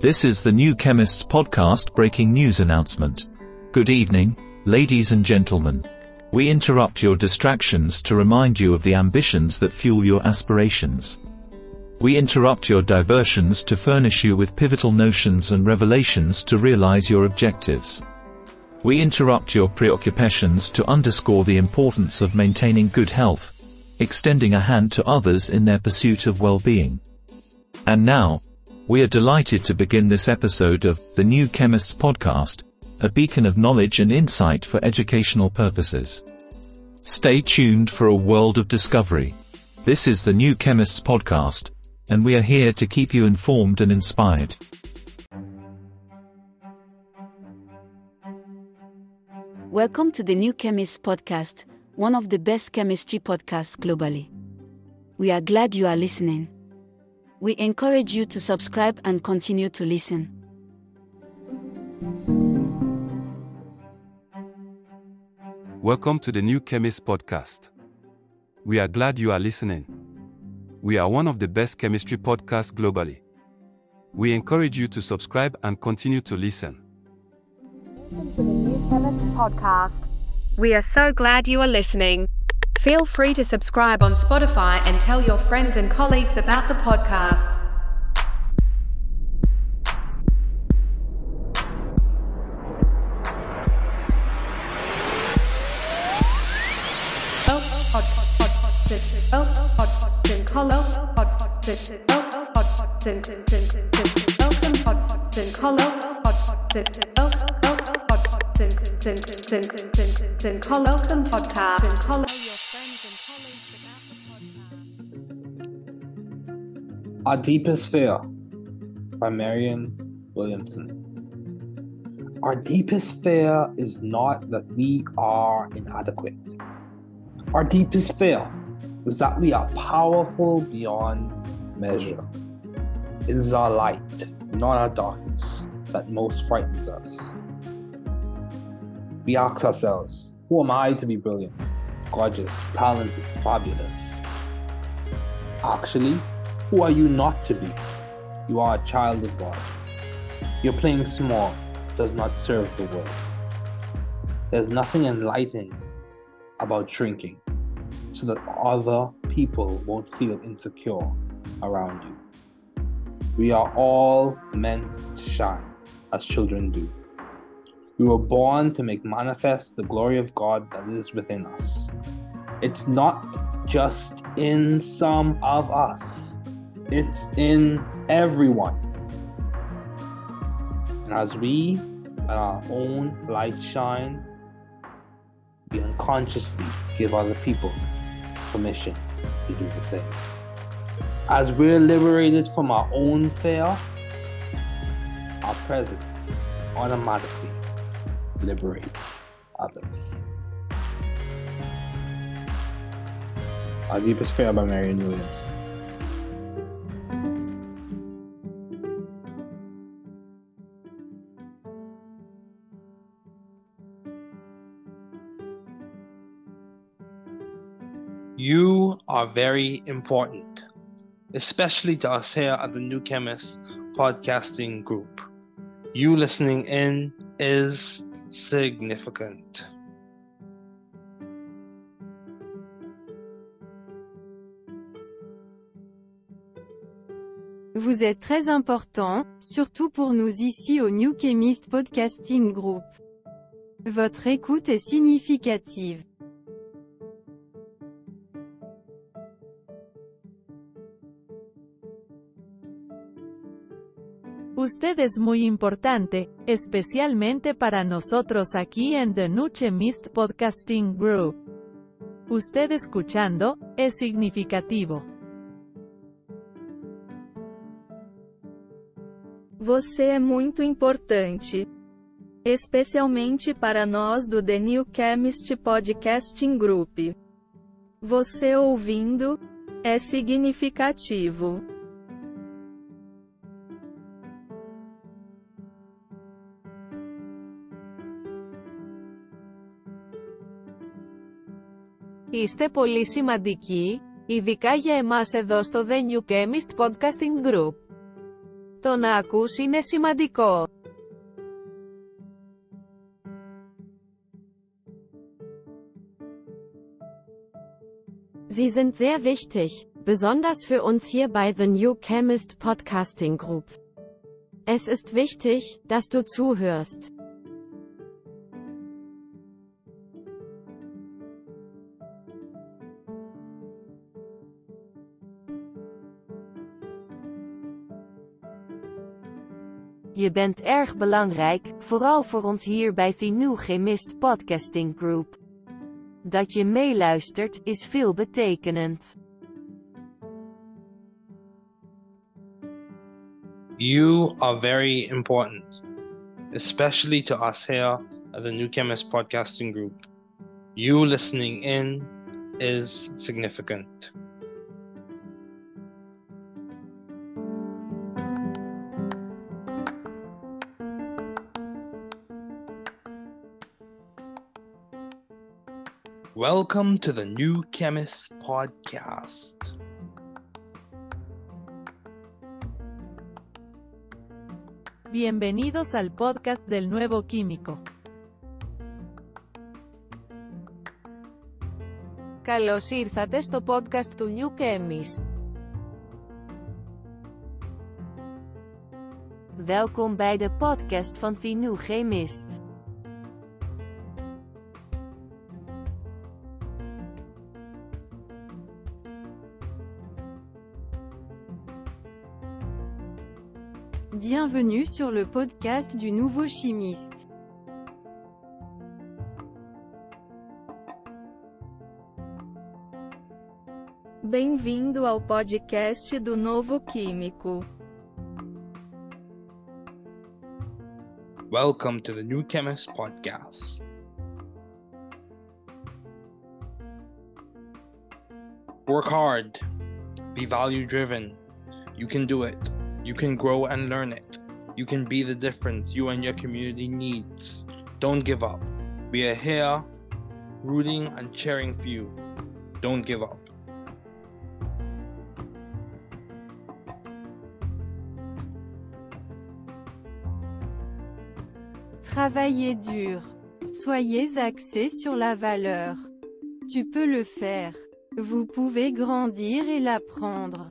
This is the New Chemists podcast breaking news announcement. Good evening, ladies and gentlemen. We interrupt your distractions to remind you of the ambitions that fuel your aspirations. We interrupt your diversions to furnish you with pivotal notions and revelations to realize your objectives. We interrupt your preoccupations to underscore the importance of maintaining good health, extending a hand to others in their pursuit of well-being. And now, we are delighted to begin this episode of The New Chemists Podcast, a beacon of knowledge and insight for educational purposes. Stay tuned for a world of discovery. This is The New Chemists Podcast, and we are here to keep you informed and inspired. Welcome to the New Chemists Podcast, one of the best chemistry podcasts globally. We are glad you are listening. We encourage you to subscribe and continue to listen. Welcome to the New Chemist Podcast. We are glad you are listening. We are one of the best chemistry podcasts globally. We encourage you to subscribe and continue to listen. Welcome to the New Chemist podcast. We are so glad you are listening. Feel free to subscribe on Spotify and tell your friends and colleagues about the podcast. Welcome podcast. Our Deepest Fear by Marianne Williamson. Our deepest fear is not that we are inadequate. Our deepest fear is that we are powerful beyond measure. It is our light, not our darkness, that most frightens us. We ask ourselves, who am I to be brilliant, gorgeous, talented, fabulous? Actually, who are you not to be? You are a child of God. Your playing small does not serve the world. There's nothing enlightening about shrinking so that other people won't feel insecure around you. We are all meant to shine as children do. We were born to make manifest the glory of God that is within us. It's not just in some of us it's in everyone. And as we let our own light shine, we unconsciously give other people permission to do the same. As we're liberated from our own fear, our presence automatically liberates others. Our deepest fear by Marianne Williams. Are very important, especially to us here at the New Chemist podcasting group. You listening in is significant. Vous êtes très important, surtout pour nous ici au New Chemist Podcasting Group. Votre écoute est significative. Usted es muy importante, especialmente para nosotros aquí en The Nuche Mist Podcasting Group. Usted escuchando, es significativo. Você é muito importante. Especialmente para nós do The New Chemist Podcasting Group. Você ouvindo, é significativo. Είστε πολύ σημαντικοί, ειδικά για εμάς εδώ στο The New Chemist Podcasting Group. Το να ακούς είναι σημαντικό. Sie sind sehr wichtig, besonders für uns hier bei The New Chemist Podcasting Group. Es ist wichtig, dass du zuhörst. Je bent erg belangrijk, vooral voor ons hier bij New Chemist Podcasting Group. Dat je meeluistert, is veel betekenend. You are very important, especially to us here at the New Chemist Podcasting Group. You listening in is significant. Welcome to the New Chemist Podcast. Bienvenidos al podcast del nuevo químico. Καλώς ήρθατε στο podcast του New Chemist. Welkom bij de podcast van The New Chemist. Bienvenue sur le podcast du nouveau chimiste. Bem-vindo ao podcast do Novo Químico. Welcome to the New Chemist Podcast. Work hard. Be value driven. You can do it. You can grow and learn it. You can be the difference you and your community needs. Don't give up. We are here rooting and cheering for you. Don't give up. Travaillez dur. Soyez axé sur la valeur. Tu peux le faire. Vous pouvez grandir et l'apprendre.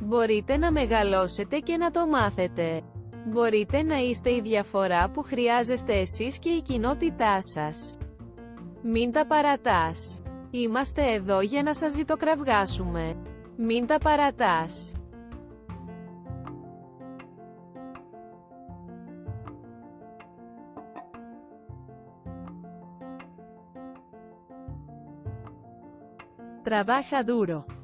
Μπορείτε να μεγαλώσετε και να το μάθετε. Μπορείτε να είστε η διαφορά που χρειάζεστε εσείς και η κοινότητά σας. Μην τα παρατάς. Είμαστε εδώ για να σας ζητοκραυγάσουμε. Μην τα παρατάς. Trabaja duro.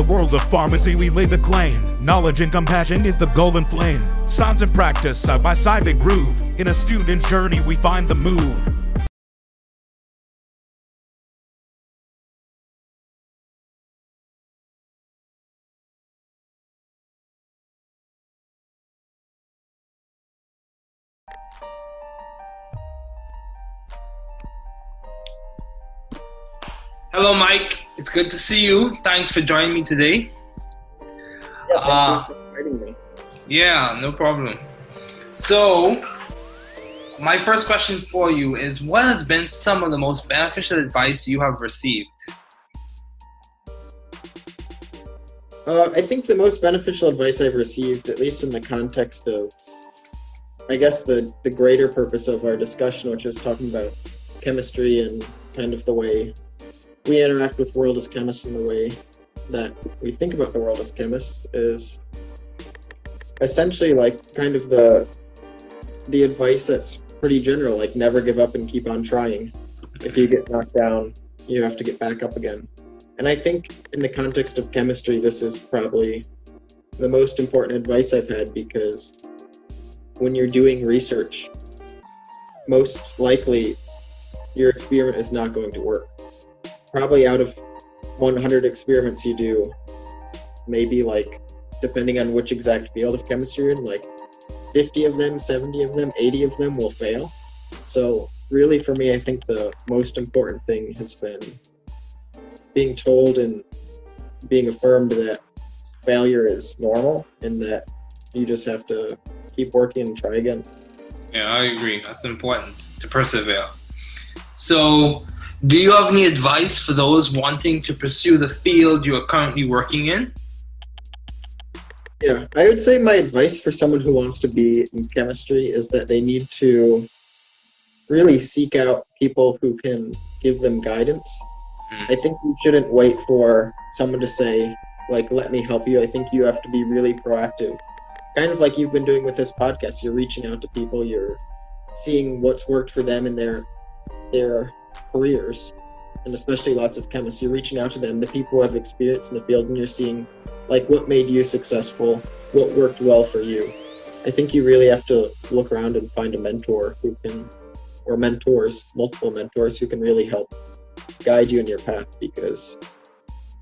the world of pharmacy, we lay the claim. Knowledge and compassion is the golden flame. Science and practice, side by side, they groove. In a student's journey, we find the move. Hello, Mike. It's good to see you. Thanks for joining me today. Yeah, Uh, me. Yeah, no problem. So, my first question for you is what has been some of the most beneficial advice you have received? Uh, I think the most beneficial advice I've received, at least in the context of, I guess the the greater purpose of our discussion, which is talking about chemistry and kind of the way we interact with world as chemists in the way that we think about the world as chemists, is essentially like kind of the the advice that's pretty general, like never give up and keep on trying. If you get knocked down, you have to get back up again. And I think in the context of chemistry, this is probably the most important advice I've had because when you're doing research, most likely your experiment is not going to work. Probably out of 100 experiments you do, maybe like, depending on which exact field of chemistry you're in, like 50 of them, 70 of them, 80 of them will fail. So, really, for me, I think the most important thing has been being told and being affirmed that failure is normal and that you just have to keep working and try again. Yeah, I agree. That's important to persevere. So, do you have any advice for those wanting to pursue the field you are currently working in? Yeah, I would say my advice for someone who wants to be in chemistry is that they need to really seek out people who can give them guidance. Hmm. I think you shouldn't wait for someone to say, like, let me help you. I think you have to be really proactive. Kind of like you've been doing with this podcast. You're reaching out to people, you're seeing what's worked for them in their their careers. And especially lots of chemists. You're reaching out to them, the people who have experience in the field, and you're seeing like what made you successful, what worked well for you. I think you really have to look around and find a mentor who can, or mentors, multiple mentors who can really help guide you in your path because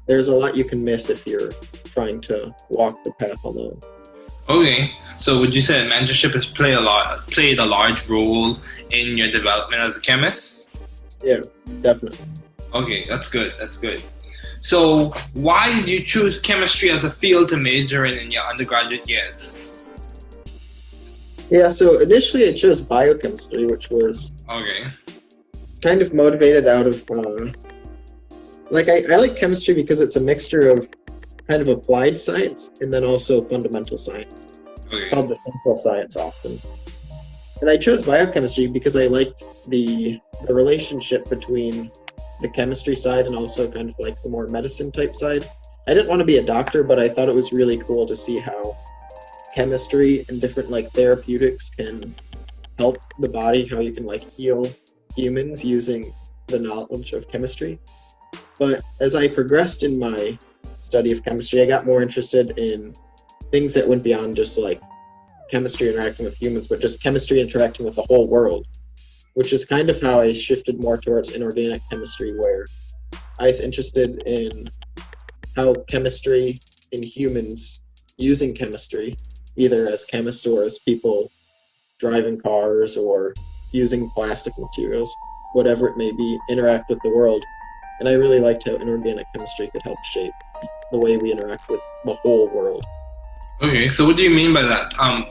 there's a lot you can miss if you're trying to walk the path alone. Okay, so would you say mentorship has played a lot played a large role in your development as a chemist? Yeah, definitely. Okay, that's good. That's good. So, why did you choose chemistry as a field to major in in your undergraduate years? Yeah, so initially I chose biochemistry, which was Okay. kind of motivated out of uh, like I, I like chemistry because it's a mixture of kind of applied science and then also fundamental science. It's called the central science often. And I chose biochemistry because I liked the the relationship between the chemistry side and also kind of like the more medicine type side. I didn't want to be a doctor, but I thought it was really cool to see how chemistry and different like therapeutics can help the body, how you can like heal humans using the knowledge of chemistry. But as I progressed in my study of chemistry, I got more interested in things that went beyond just like chemistry interacting with humans, but just chemistry interacting with the whole world. which is kind of how I shifted more towards inorganic chemistry, where I was interested in how chemistry in humans using chemistry, either as chemists or as people driving cars or using plastic materials, whatever it may be, interact with the world. And I really liked how inorganic chemistry could help shape the way we interact with the whole world. Okay, so what do you mean by that? Um,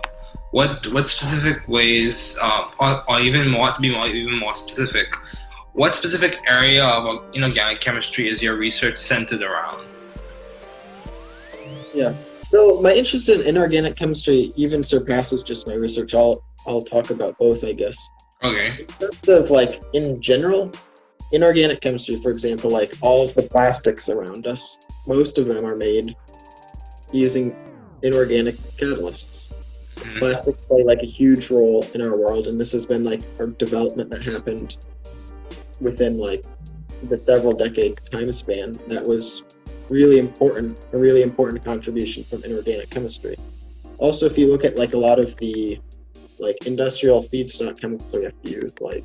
what what specific ways, uh, or, or even more to be more even more specific, what specific area of inorganic chemistry is your research centered around? Yeah. So my interest in inorganic chemistry even surpasses just my research. I'll I'll talk about both, I guess. Okay. In terms of like in general, inorganic chemistry, for example, like all of the plastics around us, most of them are made using inorganic catalysts. Mhm. Plastics play like a huge role in our world, and this has been like a development that happened within like the several decade time span that was really important, a really important contribution from inorganic chemistry. Also, if you look at like a lot of the like industrial feedstock chemicals we have to use, like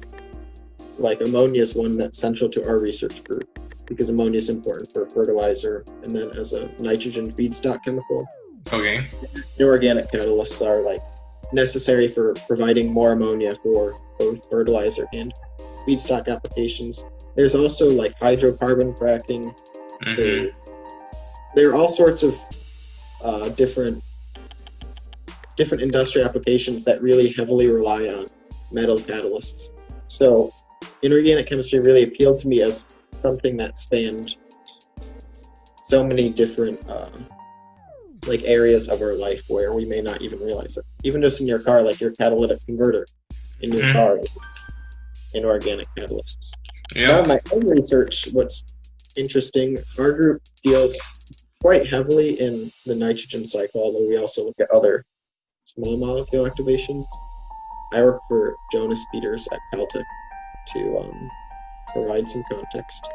like ammonia is one that's central to our research group because ammonia is important for fertilizer and then as a nitrogen feedstock chemical. Okay. Inorganic catalysts are like necessary for providing more ammonia for both fertilizer and feedstock applications. There's also like hydrocarbon cracking. Mhm. There, there are all sorts of uh, different different industrial applications that really heavily rely on metal catalysts. So, inorganic chemistry really appealed to me as something that spanned so many different uh, like areas of our life where we may not even realize it. Even just in your car, like your catalytic converter in your Mhm. car is inorganic catalysts. Yeah. Now, in my own research, what's interesting, our group deals quite heavily in the nitrogen cycle, although we also look at other small molecule activations. I work for Jonas Peters at Caltech to um, provide some context.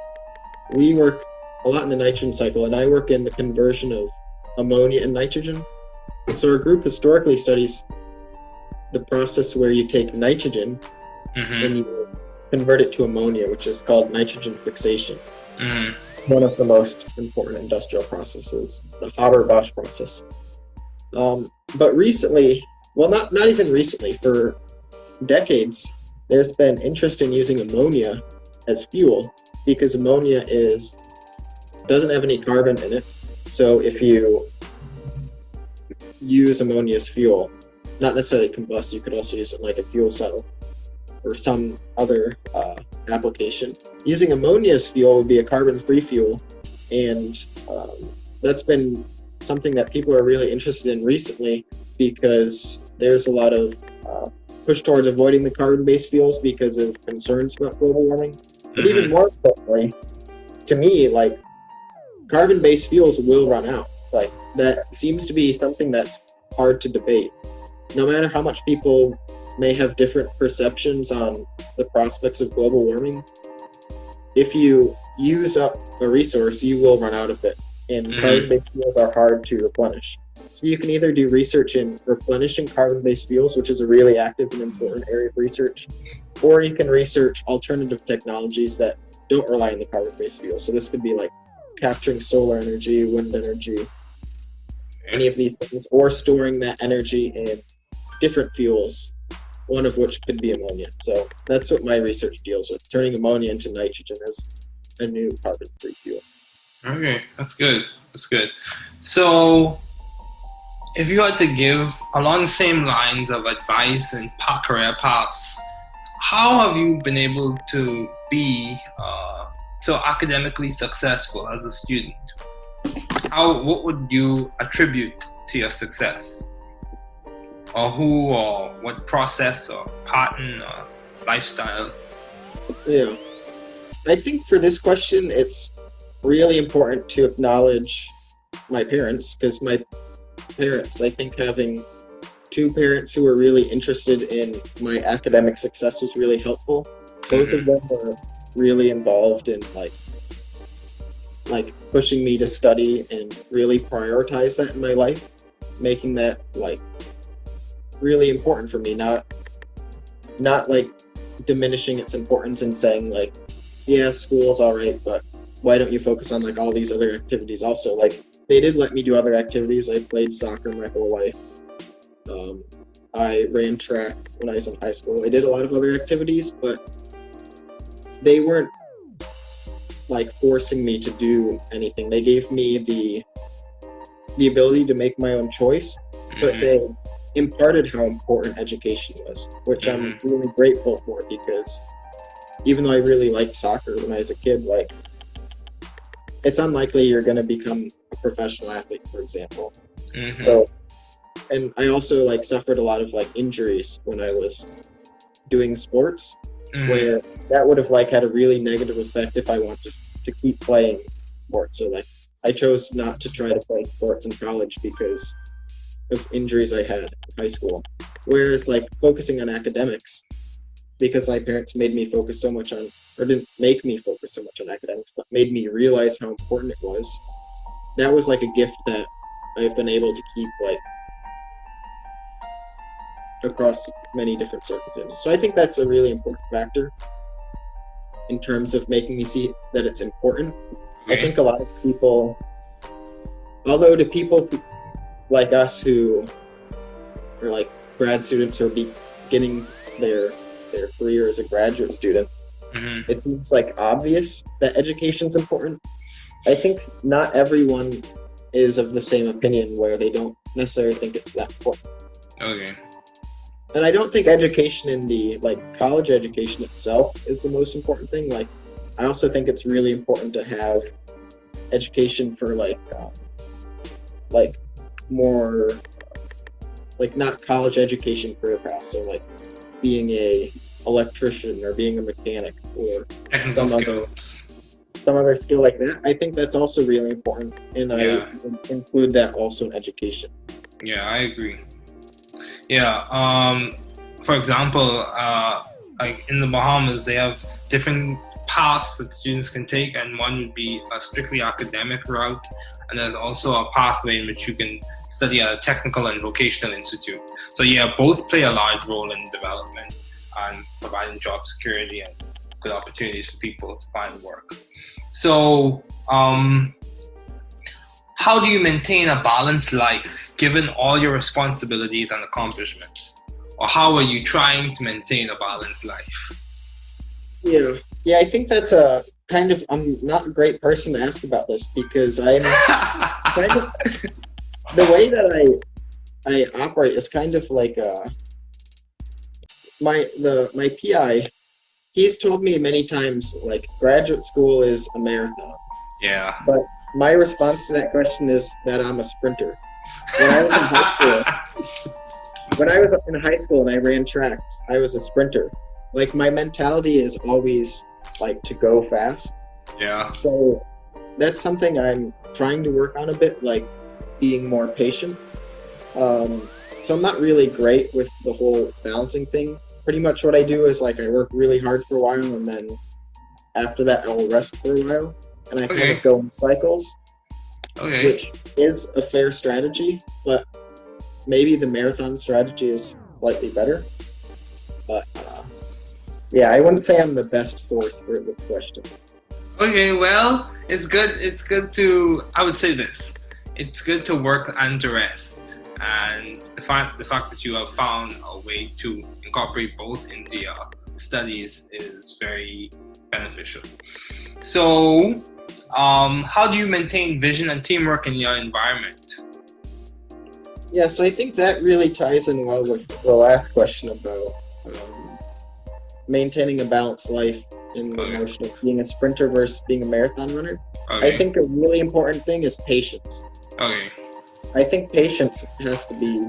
We work a lot in the nitrogen cycle, and I work in the conversion of ammonia and nitrogen. So our group historically studies the process where you take nitrogen Mhm. and you convert it to ammonia, which is called nitrogen fixation. Mhm. One of the most important industrial processes, the Haber-Bosch process. Um, but recently, well, not not even recently, for decades, there's been interest in using ammonia as fuel because ammonia is doesn't have any carbon in it. So if you use ammonia as fuel, not necessarily combust, you could also use it like a fuel cell or some other uh, application. Using ammonia as fuel would be a carbon-free fuel, and um, that's been something that people are really interested in recently because there's a lot of uh, push towards avoiding the carbon-based fuels because of concerns about global warming. But even Mhm. more importantly, to me, like carbon-based fuels will run out. Like that seems to be something that's hard to debate. No matter how much people may have different perceptions on the prospects of global warming, if you use up a resource, you will run out of it. And Mhm. carbon-based fuels are hard to replenish. So you can either do research in replenishing carbon-based fuels, which is a really active and important area of research, or you can research alternative technologies that don't rely on the carbon-based fuel. So this could be like capturing solar energy, wind energy, any of these things, or storing that energy in different fuels, one of which could be ammonia. So that's what my research deals with, turning ammonia into nitrogen as a new carbon-free fuel. Okay, that's good. That's good. So, if you had to give along the same lines of advice and career paths, how have you been able to be uh, so academically successful as a student? How? What would you attribute to your success? Or who, or what process, or pattern, or lifestyle? Yeah. I think for this question, it's really important to acknowledge my parents because my parents, I think having two parents who were really interested in my academic success was really helpful. Both of mm-hmm. them were really involved in like like pushing me to study and really prioritize that in my life, making that like really important for me, not not like diminishing its importance and saying like, yeah, school's all right, but why don't you focus on like all these other activities also? Like they did let me do other activities. I played soccer my whole life. Um, I ran track when I was in high school. I did a lot of other activities, but they weren't like forcing me to do anything. They gave me the the ability to make my own choice, but Mhm. they imparted how important education was, which I'm Mhm. really grateful for because even though I really liked soccer when I was a kid, like it's unlikely you're going to become a professional athlete, for example. Mhm. So, and I also like suffered a lot of like injuries when I was doing sports, Mhm. where that would have like had a really negative effect if I wanted to keep playing sports. So like I chose not to try to play sports in college because of injuries I had in high school. Whereas like focusing on academics, because my parents made me focus so much on, or didn't make me focus so much on academics, but made me realize how important it was. That was like a gift that I've been able to keep like across many different circumstances. So I think that's a really important factor in terms of making me see that it's important. I think a lot of people, although to people like us who are like grad students or beginning their their career as a graduate student, Mhm. it seems like obvious that education's important. I think not everyone is of the same opinion where they don't necessarily think it's that important. Okay. And I don't think education in the like college education itself is the most important thing. Like, I also think it's really important to have education for like, um, like more, like not college education career paths. So like being a electrician or being a mechanic or Technical some other some other skill like that. I think that's also really important, and I Yeah. would include that also in education. Yeah, I agree. Yeah. Um, for example, uh, like in the Bahamas, they have different paths that students can take, and one would be a strictly academic route, and there's also a pathway in which you can study at a technical and vocational institute. So yeah, both play a large role in development and providing job security and good opportunities for people to find work. So, um, how do you maintain a balanced life given all your responsibilities and accomplishments? Or how are you trying to maintain a balanced life? Yeah, yeah, I think that's a kind of. I'm not a great person to ask about this because I'm kind of the way that I I operate is kind of like uh my the my PI. He's told me many times like graduate school is a marathon. Yeah. But my response to that question is that I'm a sprinter. When I was in high school, when I was in high school and I ran track, I was a sprinter. Like my mentality is always like to go fast. Yeah. So that's something I'm trying to work on a bit, like being more patient. Um, so I'm not really great with the whole balancing thing. Pretty much what I do is like I work really hard for a while and then after that I'll rest for a while and I kind of go in cycles Okay. which is a fair strategy, but maybe the marathon strategy is slightly better. But uh, yeah, I wouldn't say I'm the best source for the question. Okay, well, it's good. It's good to. I would say this. It's good to work and to rest, and the fact the fact that you have found a way to incorporate both into your studies is very beneficial. So, um, how do you maintain vision and teamwork in your environment? Yeah, so I think that really ties in well with the last question about um, maintaining a balanced life in the notion of being a sprinter versus being a marathon runner. Okay. I think a really important thing is patience. Okay. I think patience has to be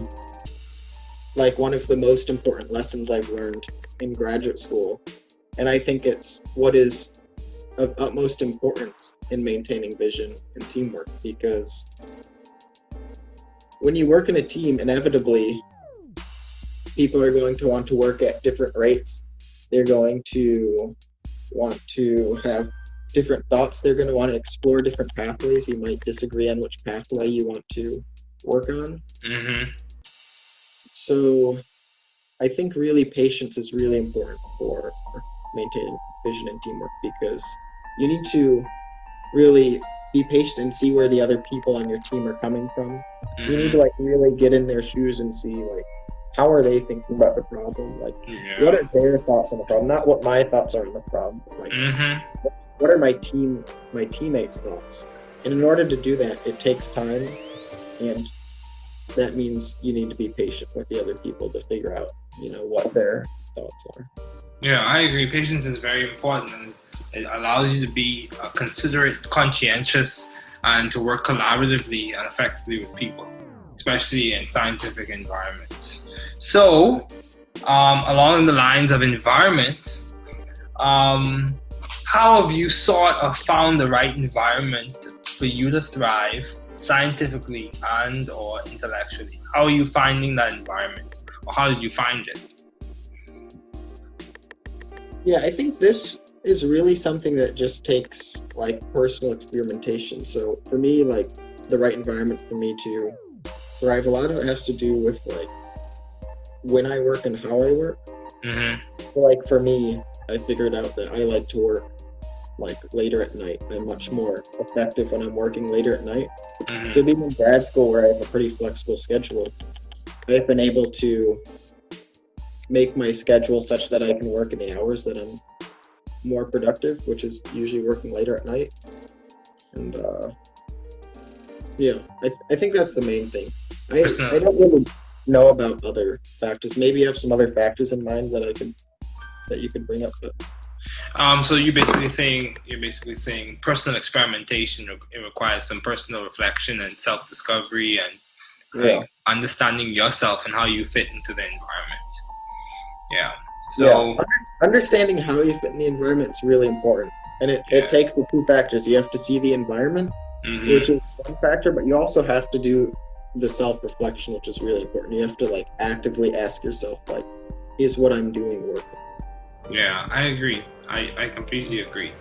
like one of the most important lessons I've learned in graduate school. And I think it's what is of utmost importance in maintaining vision and teamwork because when you work in a team, inevitably people are going to want to work at different rates. They're going to want to have different thoughts. They're going to want to explore different pathways. You might disagree on which pathway you want to work on. Mm-hmm. So I think really patience is really important for maintaining vision and teamwork because you need to really be patient and see where the other people on your team are coming from. You need to like really get in their shoes and see like how are they thinking about the problem? Like Yeah. what are their thoughts on the problem? Not what my thoughts are on the problem. but, Like Mm-hmm. what are my team my teammates' thoughts? And in order to do that, it takes time and that means you need to be patient with the other people to figure out, you know, what their thoughts are. Yeah, I agree. Patience is very important, it allows you to be uh, considerate, conscientious, and to work collaboratively and effectively with people, especially in scientific environments. So, um, along the lines of environment, um, how have you sought or found the right environment for you to thrive scientifically and or intellectually? How are you finding that environment, or how did you find it? Yeah, I think this is really something that just takes like personal experimentation. So for me, like the right environment for me to thrive, a lot of it has to do with like when I work and how I work. Mm-hmm. Like for me, I figured out that I like to work like later at night. I'm much more effective when I'm working later at night. Mhm. So being in grad school where I have a pretty flexible schedule, I've been able to make my schedule such that I can work in the hours that I'm more productive, which is usually working later at night. And uh, yeah, I, th- I think that's the main thing. I, I don't really know about other factors. Maybe you have some other factors in mind that I could that you could bring up, but Um, so you're basically saying you're basically saying personal experimentation. It requires some personal reflection and self-discovery and Yeah. like, understanding yourself and how you fit into the environment. Yeah. So yeah, understanding how you fit in the environment is really important, and it, it takes the two factors. You have to see the environment, Mhm. which is one factor, but you also have to do the self reflection, which is really important. You have to like actively ask yourself, like, is what I'm doing working? Yeah, I agree. I, I completely agree.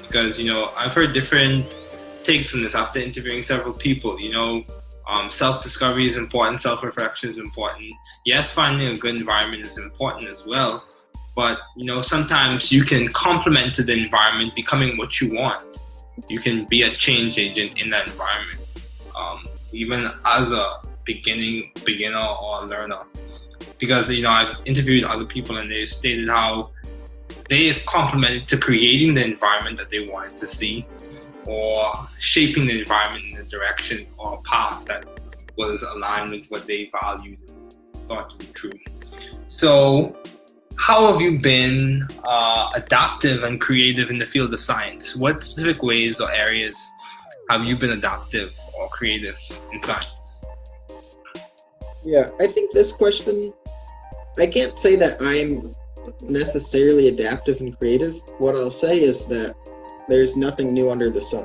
Because, you know, I've heard different takes on this after interviewing several people. You know, um, self discovery is important, self reflection is important. Yes, finding a good environment is important as well. But, you know, sometimes you can complement to the environment becoming what you want. You can be a change agent in that environment. Um, even as a beginning beginner or learner. Because, you know, I've interviewed other people and they've stated how they have complemented to creating the environment that they wanted to see or shaping the environment in a direction or path that was aligned with what they valued and thought to be true. So, how have you been uh, adaptive and creative in the field of science? What specific ways or areas have you been adaptive or creative in science? Yeah, I think this question, I can't say that I'm necessarily adaptive and creative. What I'll say is that there's nothing new under the sun.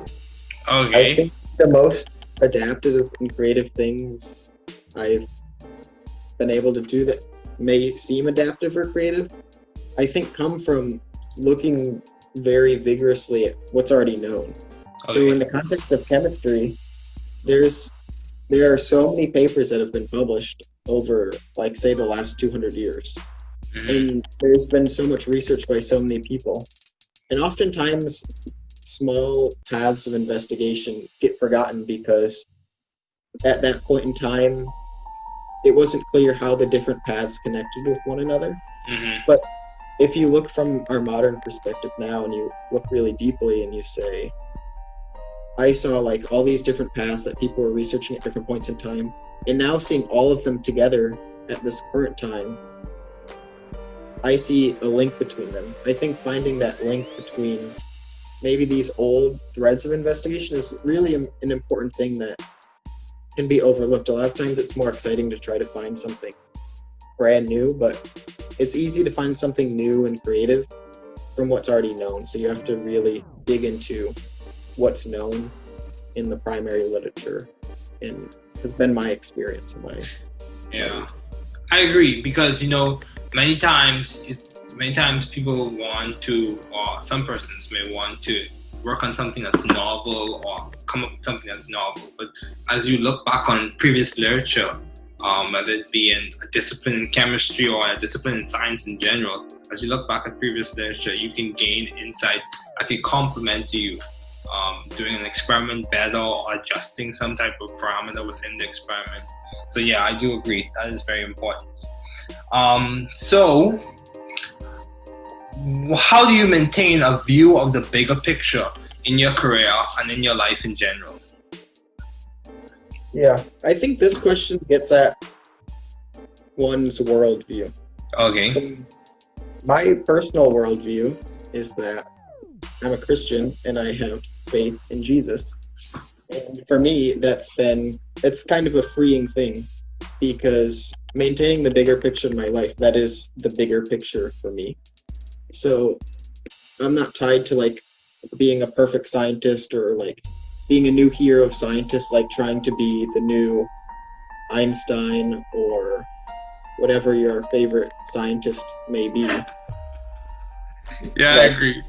Okay. I think the most adaptive and creative things I've been able to do that may seem adaptive or creative, I think come from looking very vigorously at what's already known. So in the context of chemistry, there's there are so many papers that have been published over like say the last 200 years and there's been so much research by so many people. And oftentimes small paths of investigation get forgotten because at that point in time it wasn't clear how the different paths connected with one another. Mhm. but if you look from our modern perspective now and you look really deeply and you say i saw like all these different paths that people were researching at different points in time and now seeing all of them together at this current time I see a link between them. I think finding that link between maybe these old threads of investigation is really an an important thing that can be overlooked. A lot of times it's more exciting to try to find something brand new, but it's easy to find something new and creative from what's already known. So you have to really dig into what's known in the primary literature and has been my experience in my Yeah, I agree because you know many times it, many times people want to or some persons may want to work on something that's novel or come up with something that's novel. But as you look back on previous literature, um, whether it be in a discipline in chemistry or a discipline in science in general. As you look back at previous literature, you can gain insight that can complement you um, doing an experiment better or adjusting some type of parameter within the experiment. So yeah, I do agree. That is very important. Um, so, how do you maintain a view of the bigger picture in your career and in your life in general? Yeah, I think this question gets at one's worldview. Okay. So my personal worldview is that I'm a Christian and I have faith in Jesus. And for me, that's been, it's kind of a freeing thing because maintaining the bigger picture in my life, that is the bigger picture for me. So I'm not tied to like being a perfect scientist or like being a new hero of scientists, like trying to be the new Einstein or whatever your favorite scientist may be. Yeah, I agree.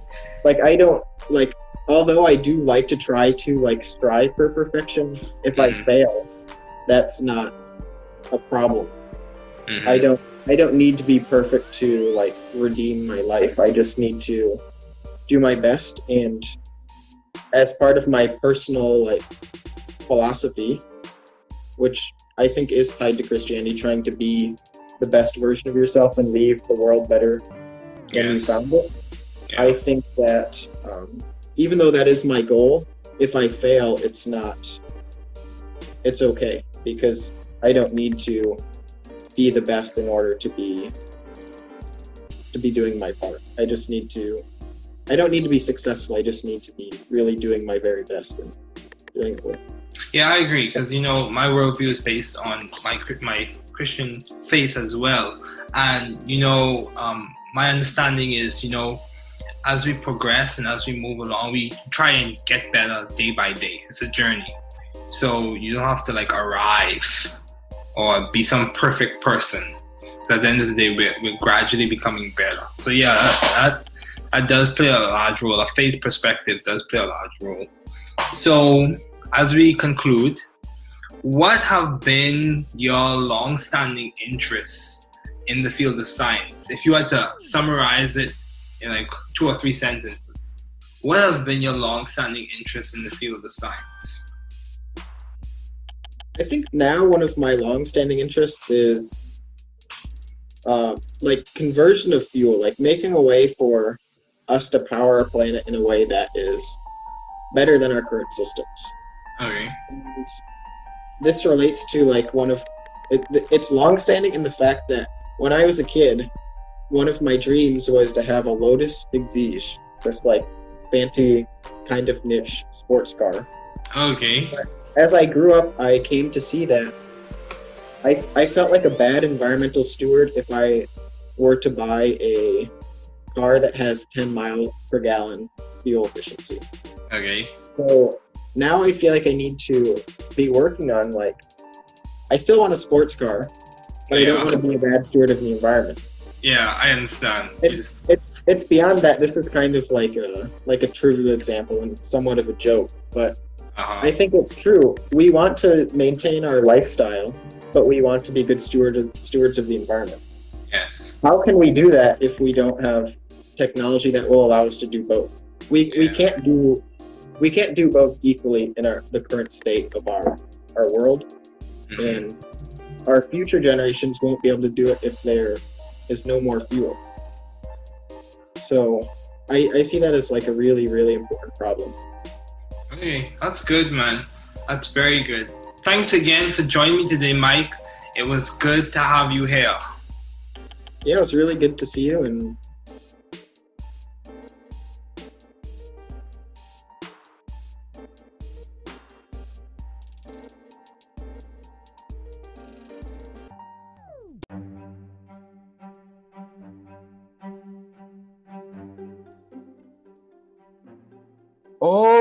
Like I don't like although I do like to try to like strive for perfection, if I Mhm. fail, that's not a problem. Mhm. I don't I don't need to be perfect to like redeem my life. I just need to do my best and as part of my personal like philosophy, which I think is tied to Christianity, trying to be the best version of yourself and leave the world better than you Yes. found it. I think that um, even though that is my goal, if I fail, it's not. It's okay because I don't need to be the best in order to be to be doing my part. I just need to. I don't need to be successful. I just need to be really doing my very best and doing it. Yeah, I agree because you know my worldview is based on my my Christian faith as well, and you know um, my understanding is you know as we progress and as we move along, we try and get better day by day. It's a journey, so you don't have to like arrive or be some perfect person. So at the end of the day, we're, we're gradually becoming better. So yeah, that, that that does play a large role. A faith perspective does play a large role. So as we conclude, what have been your long-standing interests in the field of science? If you had to summarize it in like two or three sentences, what have been your long-standing interests in the field of science? I think now one of my long-standing interests is uh, like conversion of fuel, like making a way for us to power our planet in a way that is better than our current systems. Okay. And this relates to like one of it, it's long-standing in the fact that when I was a kid, one of my dreams was to have a Lotus Exige, this like fancy kind of niche sports car. Okay. As I grew up, I came to see that I, I felt like a bad environmental steward if I were to buy a car that has 10 miles per gallon fuel efficiency. Okay. So now I feel like I need to be working on like I still want a sports car, but I don't want to be a bad steward of the environment. Yeah, I understand. It's it's it's beyond that. This is kind of like a like a trivial example and somewhat of a joke, but Uh-huh. I think it's true. We want to maintain our lifestyle, but we want to be good steward of, stewards of the environment. Yes. How can we do that if we don't have technology that will allow us to do both? We we can't do we can't do both equally in our the current state of our our world, and our future generations won't be able to do it if there is no more fuel. So I, I see that as like a really really important problem. Okay, that's good, man. That's very good. Thanks again for joining me today, Mike. It was good to have you here. Yeah, it was really good to see you and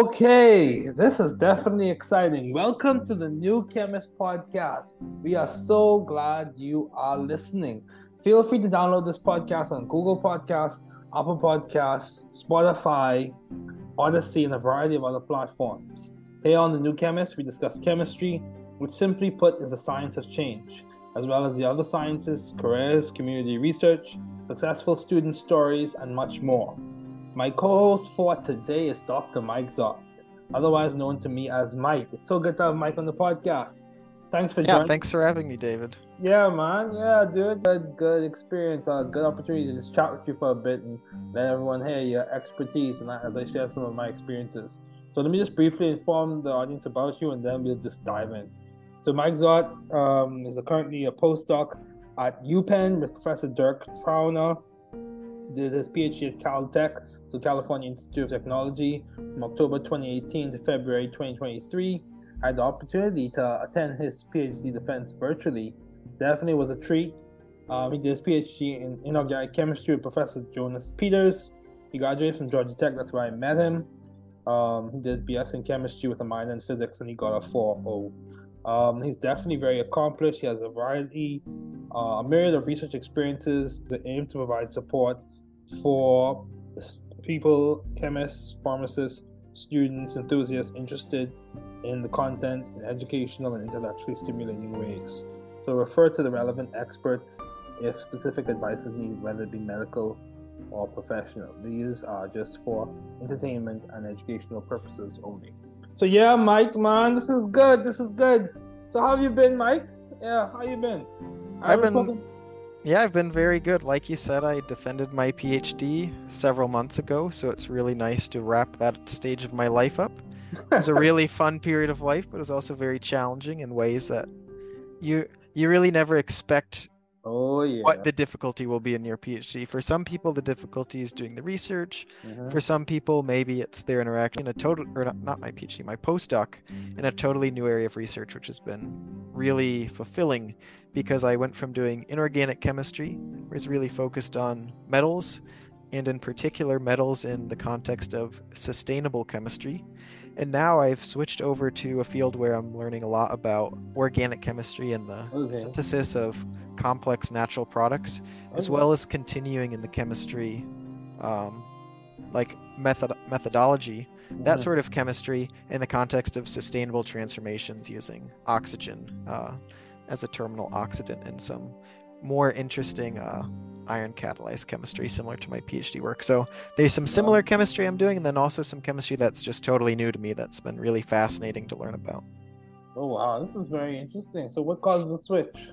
Okay, this is definitely exciting. Welcome to the New Chemist Podcast. We are so glad you are listening. Feel free to download this podcast on Google Podcasts, Apple Podcasts, Spotify, Odyssey, and a variety of other platforms. Here on the New Chemist, we discuss chemistry, which simply put is the science of change. as well as the other scientists, careers, community research, successful student stories, and much more. My co host for today is Dr. Mike Zott, otherwise known to me as Mike. It's so good to have Mike on the podcast. Thanks for joining. yeah, joining. thanks for having me, David. Yeah, man. Yeah, dude. Good, good experience. A uh, good opportunity to just chat with you for a bit and let everyone hear your expertise and as I share some of my experiences. So let me just briefly inform the audience about you, and then we'll just dive in. So Mike Zott um, is currently a postdoc at UPenn with Professor Dirk Trauner. He did his PhD at Caltech, the California Institute of Technology, from October 2018 to February 2023 had the opportunity to attend his PhD defense virtually. Definitely was a treat. Um, he did his PhD in inorganic chemistry with Professor Jonas Peters. He graduated from Georgia Tech, that's where I met him. Um, he did BS in chemistry with a minor in physics and he got a 4.0. Um, he's definitely very accomplished. He has a variety, uh, a myriad of research experiences that aim to provide support for people, chemists, pharmacists, students, enthusiasts interested in the content in educational and intellectually stimulating ways. So refer to the relevant experts if specific advice is needed, whether it be medical or professional. These are just for entertainment and educational purposes only. So yeah, Mike, man, this is good. This is good. So how have you been, Mike? Yeah, how you been? I've been yeah, I've been very good. Like you said, I defended my PhD several months ago, so it's really nice to wrap that stage of my life up. It was a really fun period of life, but it was also very challenging in ways that you you really never expect oh yeah. what the difficulty will be in your phd for some people the difficulty is doing the research. Mm-hmm. for some people maybe it's their interaction in a total or not, not my phd my postdoc in a totally new area of research which has been really fulfilling because i went from doing inorganic chemistry where it's really focused on metals and in particular metals in the context of sustainable chemistry and now I've switched over to a field where I'm learning a lot about organic chemistry and the okay. synthesis of complex natural products, okay. as well as continuing in the chemistry, um, like method methodology, mm-hmm. that sort of chemistry in the context of sustainable transformations using oxygen uh, as a terminal oxidant and some more interesting uh, iron catalyzed chemistry similar to my PhD work. So there's some similar chemistry I'm doing, and then also some chemistry that's just totally new to me that's been really fascinating to learn about. Oh wow, this is very interesting. So what caused the switch?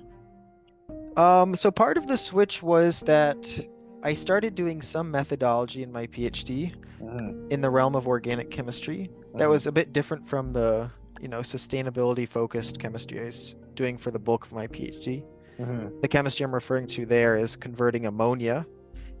Um, so part of the switch was that I started doing some methodology in my PhD mm-hmm. in the realm of organic chemistry. Mm-hmm. That was a bit different from the you know sustainability focused chemistry I was doing for the bulk of my PhD. Mm-hmm. The chemistry I'm referring to there is converting ammonia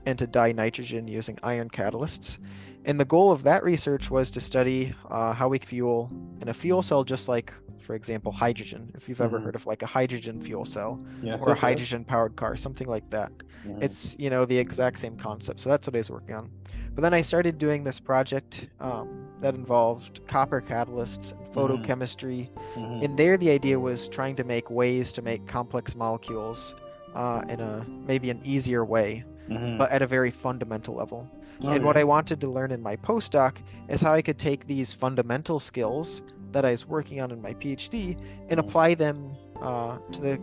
into dinitrogen using iron catalysts. And the goal of that research was to study uh, how we fuel in a fuel cell, just like, for example, hydrogen. If you've ever mm-hmm. heard of like a hydrogen fuel cell yes, or a hydrogen powered car, something like that. Mm-hmm. It's, you know, the exact same concept. So that's what I was working on. But then I started doing this project um, that involved copper catalysts and Mm-hmm. photochemistry. And there, the idea was trying to make ways to make complex molecules uh, in a maybe an easier way, mm-hmm. but at a very fundamental level. Okay. And what I wanted to learn in my postdoc is how I could take these fundamental skills that I was working on in my PhD and apply them uh, to the,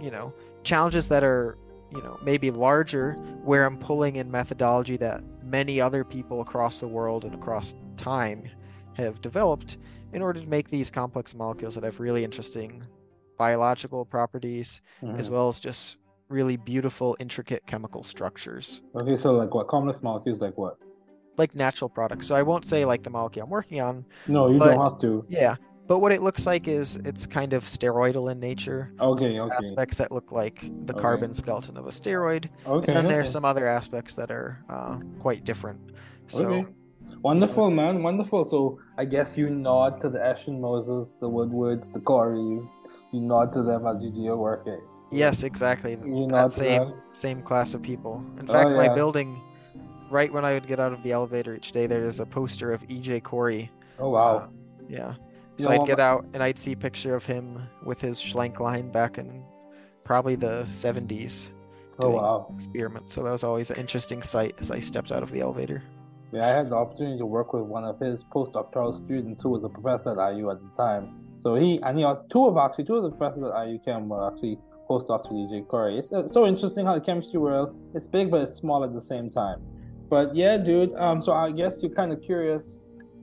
you know, challenges that are, you know, maybe larger, where I'm pulling in methodology that many other people across the world and across time have developed in order to make these complex molecules that have really interesting biological properties mm-hmm. as well as just really beautiful intricate chemical structures okay so like what complex molecules like what like natural products so i won't say like the molecule i'm working on no you but, don't have to yeah but what it looks like is it's kind of steroidal in nature okay okay aspects that look like the okay. carbon skeleton of a steroid okay and then okay. there's some other aspects that are uh, quite different so okay. Wonderful, man. Wonderful. So I guess you nod to the Eschenmosers, the Woodwards, the Coreys. You nod to them as you do your work. Eh? Yes, exactly. You that same same class of people. In fact, oh, yeah. my building, right when I would get out of the elevator each day, there's a poster of E.J. Corey. Oh wow. Uh, yeah. You So know I'd get out and I'd see a picture of him with his Schlenk line back in probably the 70s. Oh wow. Experiment. So that was always an interesting sight as I stepped out of the elevator. I had the opportunity to work with one of his postdoctoral students who was a professor at IU at the time. So he and he was two of actually two of the professors at IU Chem were actually postdocs with EJ Corey. It's, it's so interesting how the chemistry world it's big but it's small at the same time. But yeah, dude. Um, so I guess you're kind of curious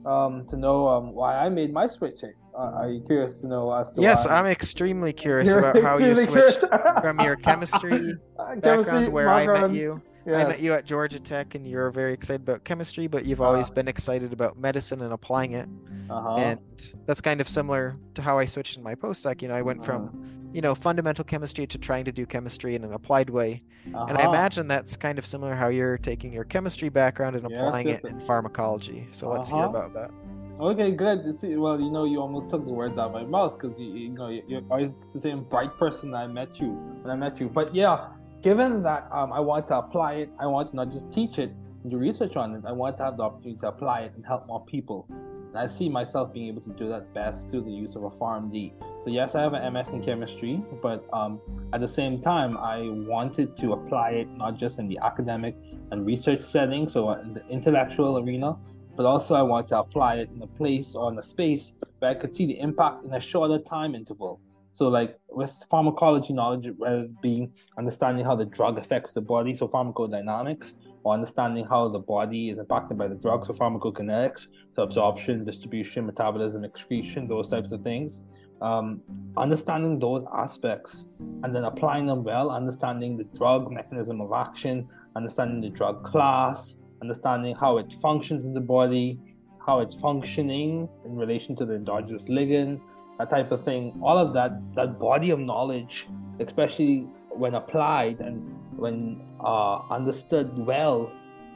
um, to know um, why I made my switch. Uh, are you curious to know as to Yes, why? I'm extremely curious about how you switched from your chemistry background chemistry where I met background, I met you at Georgia Tech and you're very excited about chemistry, but you've always Ah. been excited about medicine and applying it. Uh-huh. And that's kind of similar to how I switched in my postdoc. You know, I went Uh-huh. from, you know, fundamental chemistry to trying to do chemistry in an applied way. And I Uh-huh. imagine that's kind of similar how you're taking your chemistry background and applying yes, it in pharmacology. So let's hear Uh-huh. about that. Okay, good. See, well, you know, you almost took the words out of my mouth because you, you know you- you're always the same bright person I met you when I met you. But yeah, given that um, I want to apply it, I want to not just teach it and do research on it. I want to have the opportunity to apply it and help more people. And I see myself being able to do that best through the use of a PharmD. So yes, I have an MS in chemistry, but um, at the same time, I wanted to apply it not just in the academic and research setting, so in the intellectual arena, but also I want to apply it in a place or in a space where I could see the impact in a shorter time interval. So, like with pharmacology knowledge, it being understanding how the drug affects the body, so pharmacodynamics, or understanding how the body is impacted by the drug, so pharmacokinetics, so absorption, distribution, metabolism, excretion, those types of things. Um, understanding those aspects and then applying them well, understanding the drug mechanism of action, understanding the drug class, understanding how it functions in the body, how it's functioning in relation to the endogenous ligand, that type of thing. All of that, that body of knowledge, especially when applied and when uh, understood well,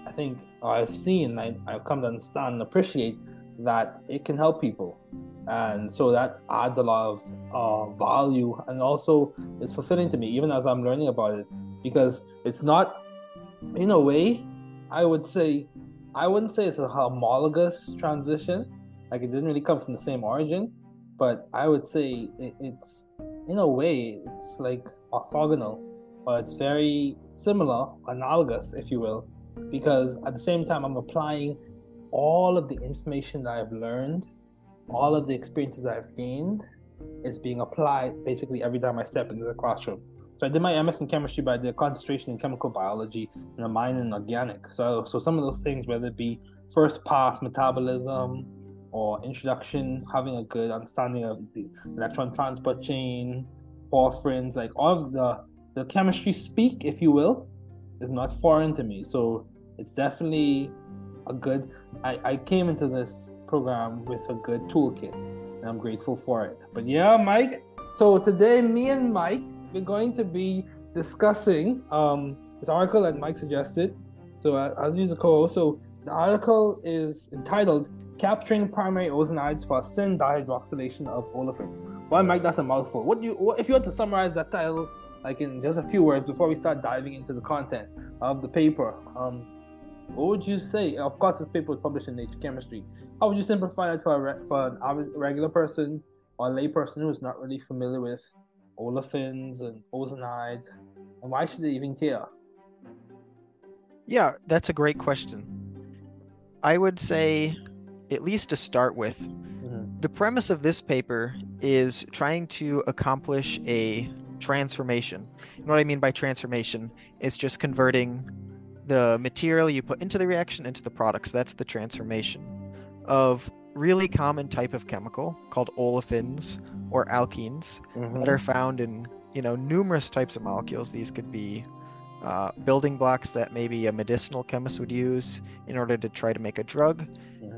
I think I've seen, I, I've come to understand and appreciate that it can help people. And so that adds a lot of uh, value and also it's fulfilling to me, even as I'm learning about it, because it's not, in a way, I would say, I wouldn't say it's a homologous transition. Like it didn't really come from the same origin, but I would say it, it's, in a way, it's like orthogonal, or it's very similar, analogous, if you will, because at the same time, I'm applying all of the information that I've learned, all of the experiences that I've gained, is being applied basically every time I step into the classroom. So I did my MS in chemistry, but I did a concentration in chemical biology and a minor in organic. So so some of those things, whether it be first pass metabolism or introduction, having a good understanding of the electron transport chain, porphyrins, like all of the the chemistry speak, if you will, is not foreign to me. So it's definitely a good I, I came into this program with a good toolkit and I'm grateful for it. But yeah, Mike. So today me and Mike we're going to be discussing um, this article that Mike suggested. So uh, as he's a co-host, so the article is entitled "Capturing Primary Ozonides for Syn Dihydroxylation of Olefins." Well, Mike, that's a mouthful. What do you, what, if you had to summarize that title, like in just a few words, before we start diving into the content of the paper? Um, what would you say? Of course, this paper was published in Nature Chemistry. How would you simplify that for a re- for an average- regular person or a lay person who is not really familiar with olefins and ozonides, and why should they even care? Yeah, that's a great question. I would say, at least to start with, the premise of this paper is trying to accomplish a transformation. And what I mean by transformation is just converting the material you put into the reaction into the products. That's the transformation of really common type of chemical called olefins or alkenes that are found in you know numerous types of molecules. These could be uh, building blocks that maybe a medicinal chemist would use in order to try to make a drug.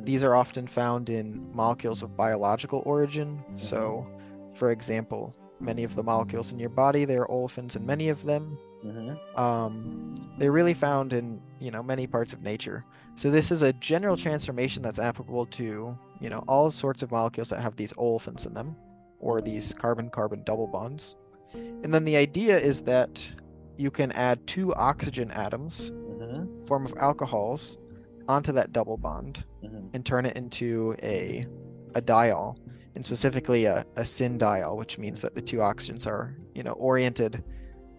These are often found in molecules of biological origin. Mm-hmm. So, for example, many of the molecules in your body, they are olefins in many of them. Mm-hmm. Um, they're really found in you know many parts of nature. So this is a general transformation that's applicable to you know all sorts of molecules that have these olefins in them, or these carbon-carbon double bonds. And then the idea is that you can add two oxygen atoms, mm-hmm. form of alcohols, onto that double bond and turn it into a a diol, and specifically a, a syn diol, which means that the two oxygens are you know oriented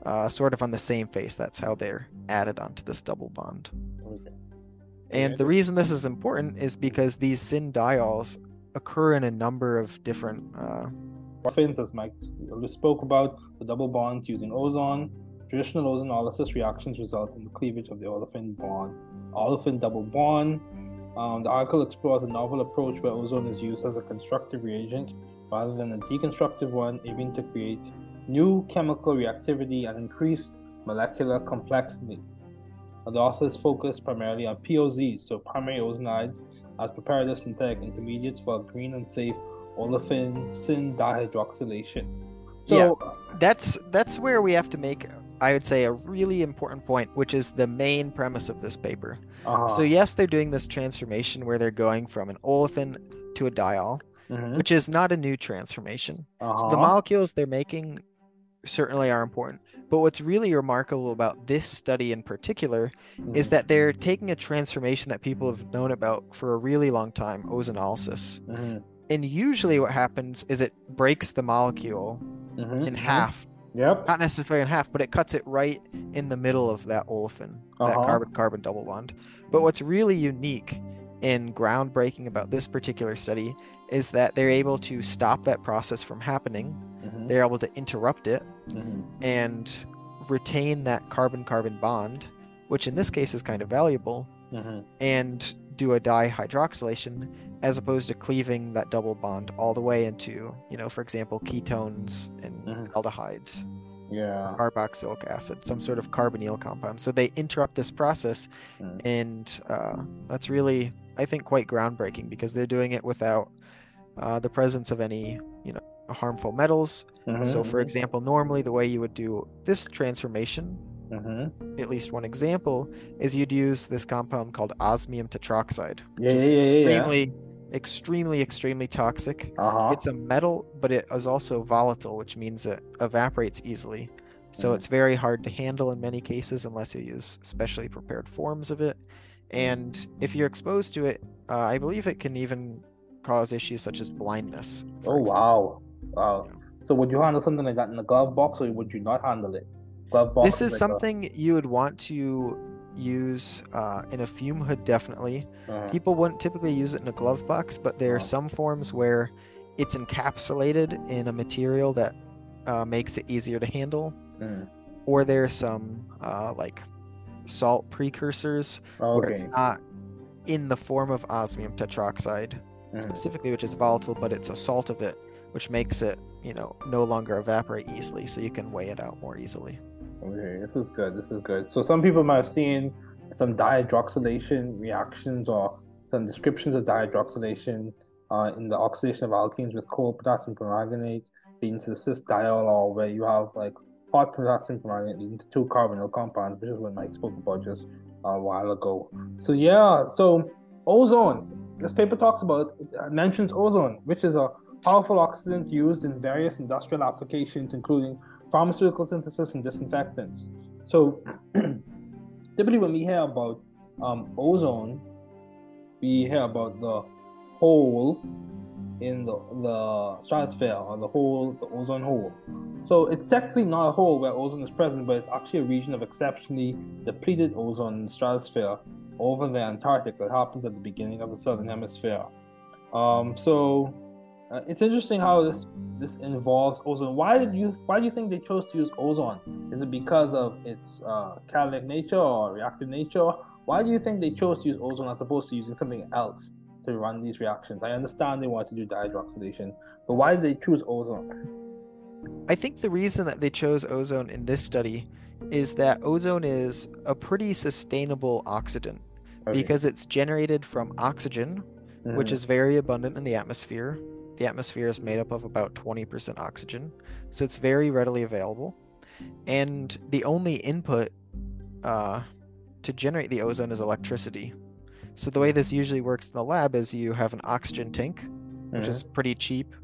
uh, sort of on the same face. That's how they're added onto this double bond. And the reason this is important is because these syn diols occur in a number of different uh, olefins, as Mike spoke about, the double bonds using ozone. Traditional ozonolysis reactions result in the cleavage of the olefin bond, olefin double bond. Um, the article explores a novel approach where ozone is used as a constructive reagent rather than a deconstructive one, aiming to create new chemical reactivity and increase molecular complexity. The authors focus primarily on POZs, so primary ozonides, as preparative synthetic intermediates for green and safe olefin syn dihydroxylation. So, yeah, that's that's where we have to make, I would say, a really important point, which is the main premise of this paper. uh So yes, they're doing this transformation where they're going from an olefin to a diol, Mhm. which is not a new transformation. So the Uh-huh. molecules they're making certainly are important. But what's really remarkable about this study in particular is Mhm. that they're taking a transformation that people have known about for a really long time, ozonolysis. Mhm. And usually what happens is it breaks the molecule Mhm, in mhm. half. Yep. Not necessarily in half, but it cuts it right in the middle of that olefin, that Uh-huh. carbon carbon double bond. But what's really unique and groundbreaking about this particular study is that they're able to stop that process from happening. Mhm. They're able to interrupt it Mhm. and retain that carbon carbon bond, which in this case is kind of valuable, Mhm. and do a dihydroxylation as opposed to cleaving that double bond all the way into, you know, for example, ketones and Mhm. aldehydes, Yeah. carboxylic acid, some sort of carbonyl compound. So they interrupt this process, Mm. and uh, that's really, I think, quite groundbreaking because they're doing it without uh, the presence of any, you know, harmful metals. So, Mhm, for example, normally the way you would do this transformation, Mhm. at least one example, is you'd use this compound called osmium tetroxide, which Yeah, is yeah, yeah, yeah, yeah. extremely, extremely, extremely toxic. Uh-huh. It's a metal, but it is also volatile, which means it evaporates easily. So Mhm. it's very hard to handle in many cases unless you use specially prepared forms of it. And if you're exposed to it, uh, I believe it can even cause issues such as blindness. Oh example. wow. Wow. So would you handle something like that in a glove box or would you not handle it? Glove box. This is like a- something you would want to use uh, in a fume hood, definitely. Uh-huh. People wouldn't typically use it in a glove box, but there are some forms where it's encapsulated in a material that uh, makes it easier to handle. Mm. Or there are some uh, like salt precursors where it's not in the form of osmium tetroxide Mhm. specifically, which is volatile, but it's a salt of it, which makes it, you know, no longer evaporate easily, so you can weigh it out more easily. Okay, this is good. This is good. So some people might have seen some dihydroxylation reactions or some descriptions of dihydroxylation uh, in the oxidation of alkenes with cold potassium permanganate leading to the cis diol, or where you have like hot potassium permanganate leading to two carbonyl compounds, which is what Mike spoke about just a while ago. So yeah, so ozone. This paper talks about it uh, mentions ozone, which is a powerful oxidant used in various industrial applications, including pharmaceutical synthesis and disinfectants. So, typically, when we hear about um, ozone, we hear about the hole in the, the stratosphere or the hole, the ozone hole. So, it's technically not a hole where ozone is present, but it's actually a region of exceptionally depleted ozone in the stratosphere over the Antarctic that happens at the beginning of the southern hemisphere. Um, so, uh, it's interesting how this this involves ozone. Why did you why do you think they chose to use ozone? Is it because of its uh, catalytic nature or reactive nature? Why do you think they chose to use ozone as opposed to using something else to run these reactions? I understand they want to do dihydroxylation, but why did they choose ozone? I think the reason that they chose ozone in this study is that ozone is a pretty sustainable oxidant Okay. because it's generated from oxygen, which Mhm. is very abundant in the atmosphere. The atmosphere is made up of about 20% oxygen, so it's very readily available. And the only input uh, to generate the ozone is electricity. So the way this usually works in the lab is you have an oxygen tank, which is pretty cheap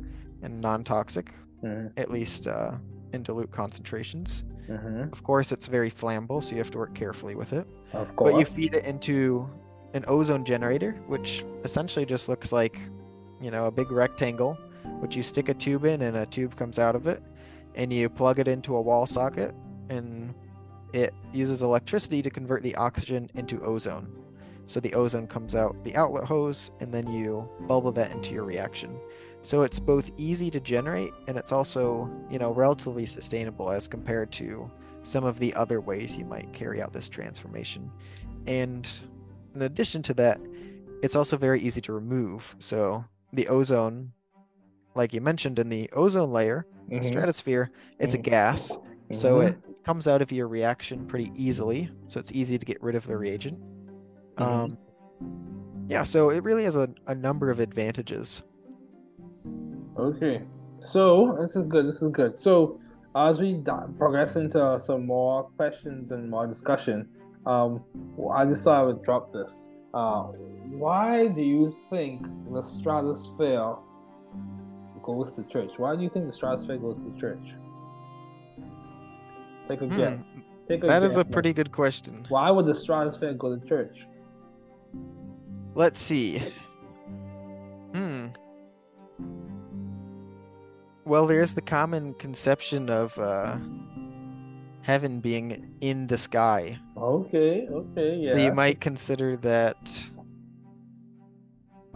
and non-toxic, Mhm. at least uh, in dilute concentrations. Mhm. Of course, it's very flammable, so you have to work carefully with it. Of But you feed it into an ozone generator, which essentially just looks like, you know, a big rectangle, which you stick a tube in and a tube comes out of it, and you plug it into a wall socket, and it uses electricity to convert the oxygen into ozone. So the ozone comes out the outlet hose, and then you bubble that into your reaction. So it's both easy to generate and it's also, you know, relatively sustainable as compared to some of the other ways you might carry out this transformation. And in addition to that, it's also very easy to remove. So the ozone, like you mentioned in the ozone layer, the Mhm. stratosphere, it's a Mhm. gas. So Mhm. it comes out of your reaction pretty easily. So it's easy to get rid of the reagent. Mhm. Um, yeah, so it really has a, a number of advantages. Okay, so this is good. This is good. So as we di- progress into some more questions and more discussion, um, I just thought I would drop this. Uh, why do you think the stratosphere goes to church? Why do you think the stratosphere goes to church? Take a Hmm, guess. Take a That is a pretty good question. Why would the stratosphere go to church? Let's see. Hmm. Well, there's the common conception of uh, heaven being in the sky. Okay, okay, yeah. So you might consider that,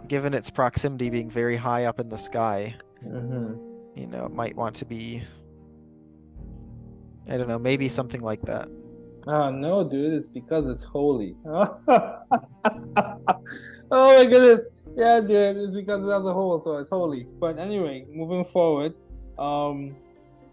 given its proximity being very high up in the sky, Mhm. you know, it might want to be. I don't know, maybe something like that. Oh no, dude, it's because it's holy. oh my goodness. Yeah, dude, it's because it has a hole, so it's holy. But anyway, moving forward, um,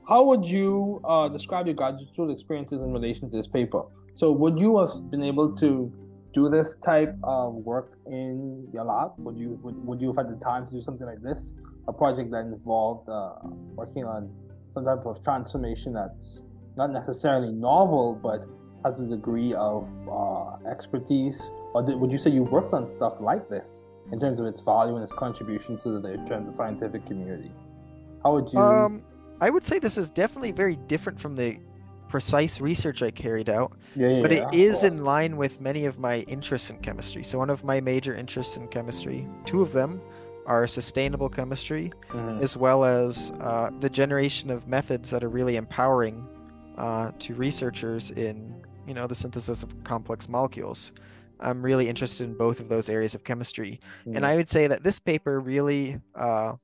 how would you uh, describe your graduate experiences in relation to this paper? So, would you have been able to do this type of work in your lab? Would you would, would you have had the time to do something like this? A project that involved uh, working on some type of transformation that's not necessarily novel, but has a degree of uh, expertise? Or did, would you say you worked on stuff like this in terms of its value and its contribution to the, the scientific community? How would you? Um, I would say this is definitely very different from the precise research I carried out, Yeah, yeah, but yeah. it is in line with many of my interests in chemistry. So one of my major interests in chemistry, two of them, are sustainable chemistry, Mhm. as well as uh, the generation of methods that are really empowering uh, to researchers in you know the synthesis of complex molecules. I'm really interested in both of those areas of chemistry, and Mm. I would say that this paper really, uh,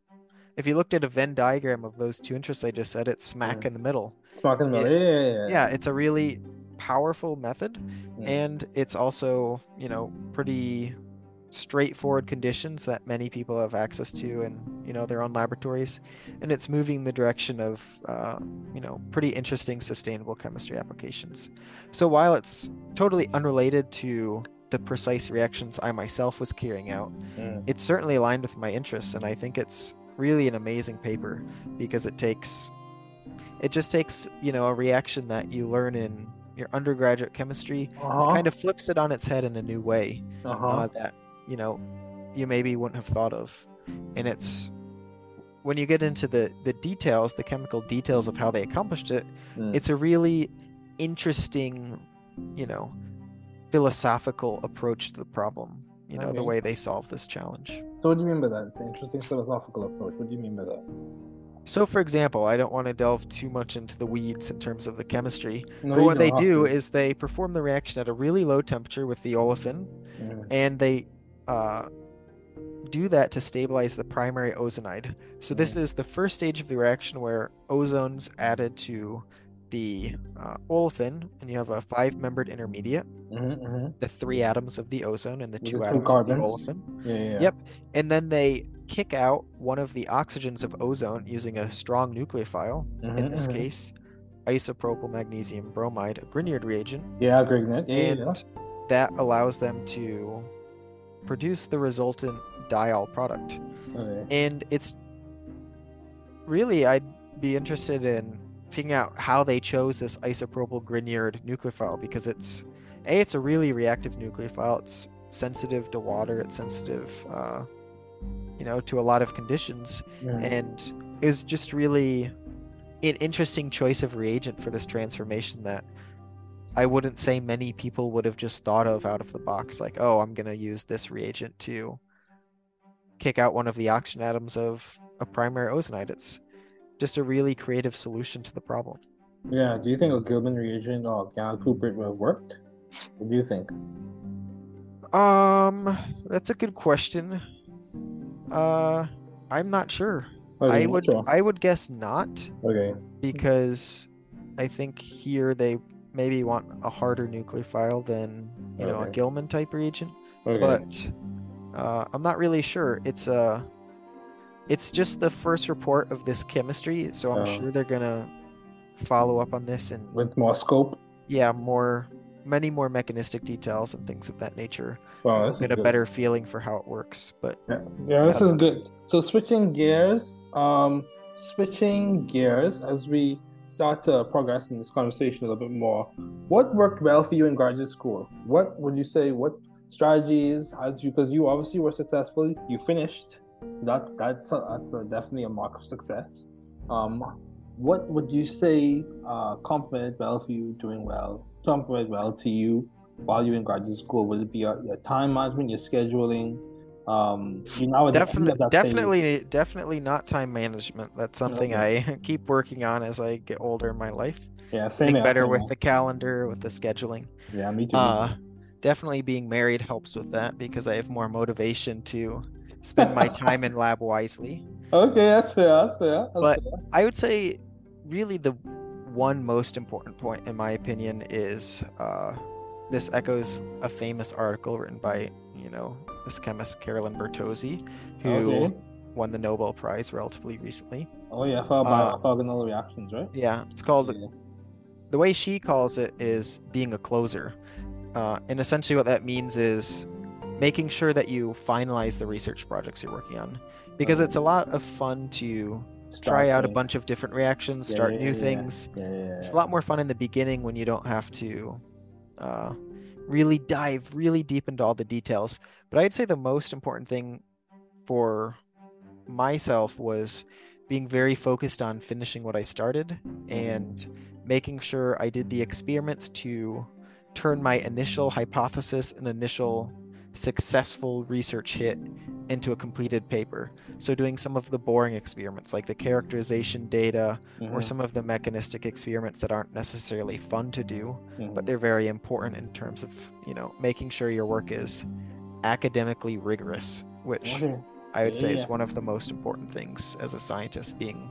if you looked at a Venn diagram of those two interests I just said, it's smack in the middle. Smack in the middle, It- yeah, yeah, yeah. yeah, it's a really powerful method, Mm. and it's also you know pretty straightforward conditions that many people have access to in you know their own laboratories and it's moving in the direction of uh, you know pretty interesting sustainable chemistry applications so while it's totally unrelated to the precise reactions i myself was carrying out Mm. it's certainly aligned with my interests and i think it's really an amazing paper because it takes it just takes you know a reaction that you learn in your undergraduate chemistry Uh-huh. kind of flips it on its head in a new way Uh-huh. uh, that you know you maybe wouldn't have thought of and it's when you get into the the details the chemical details of how they accomplished it Mm. it's a really interesting you know philosophical approach to the problem you know the way they solve this challenge So, what do you mean by that? It's an interesting philosophical approach. What do you mean by that? So, for example, I don't want to delve too much into the weeds in terms of the chemistry, No, but what they do to. is they perform the reaction at a really low temperature with the olefin, Mhm. and they uh, do that to stabilize the primary ozonide. So, this is the first stage of the reaction where ozone's added to the uh, olefin, and you have a five membered intermediate, Mhm, mhm. the three atoms of the ozone and the With two the two atoms of the olefin. Yeah, yeah, yeah. Yep. And then they kick out one of the oxygens of ozone using a strong nucleophile, in Mhm, this mhm. case, isopropyl magnesium bromide, a Grignard reagent. Yeah, Grignard. Yeah, and yeah. that allows them to produce the resultant diol product. Okay. And it's really, I'd be interested in figuring out how they chose this isopropyl Grignard nucleophile because it's a it's a really reactive nucleophile. It's sensitive to water. It's sensitive, uh, you know, to a lot of conditions, Mhm. and it was just really an interesting choice of reagent for this transformation that I wouldn't say many people would have just thought of out of the box. Like, oh, I'm gonna use this reagent to kick out one of the oxygen atoms of a primary ozonide. It's just a really creative solution to the problem. Yeah, do you think a Gilman reagent or Gallon Cooper would have worked? What do you think? Um, that's a good question. Uh, I'm not sure. Okay, I would sure. I would guess not Okay. because I think here they maybe want a harder nucleophile than you know a Gilman type reagent. Okay. But uh, I'm not really sure. It's uh it's just the first report of this chemistry, so I'm Oh. sure they're gonna follow up on this and With more scope. yeah, more many more mechanistic details and things of that nature. Wow, this Get a good. better feeling for how it works. But Yeah, yeah, this is good. So switching gears, um, switching gears as we start to progress in this conversation a little bit more. What worked well for you in graduate school? What would you say? What strategies? As you, because you obviously were successful, you finished. That that's a, that's a, definitely a mark of success. Um, what would you say uh, for you doing well? Complemented well to you while you're in graduate school? Would it be your, your time management, your scheduling? Um, you now at the end definitely, that phase. definitely, definitely not time management. That's something I keep working on as I get older in my life. Yeah, same Getting better same with the calendar, with the scheduling. Yeah, me too. Uh, definitely being married helps with that because I have more motivation to spend my time in lab wisely. Okay, that's fair. That's fair. That's But fair. I would say, really, the one most important point, in my opinion, is uh, this echoes a famous article written by, you know, this chemist Carolyn Bertozzi, who Okay. won the Nobel Prize relatively recently. Oh yeah, for Uh, orthogonal reactions, right? Yeah, it's called. The way she calls it is being a closer, uh, and essentially what that means is making sure that you finalize the research projects you're working on, because it's a lot of fun to try out a bunch of different reactions, Yeah, start yeah, new yeah, things. It's a lot more fun in the beginning when you don't have to uh, really dive really deep into all the details. But I'd say the most important thing for myself was being very focused on finishing what I started and making sure I did the experiments to turn my initial hypothesis and initial successful research hit into a completed paper. So doing some of the boring experiments like the characterization data or Mhm. some of the mechanistic experiments that aren't necessarily fun to do, Mhm. but they're very important in terms of, you know, making sure your work is academically rigorous, which. I would say Yeah, is one of the most important things as a scientist, being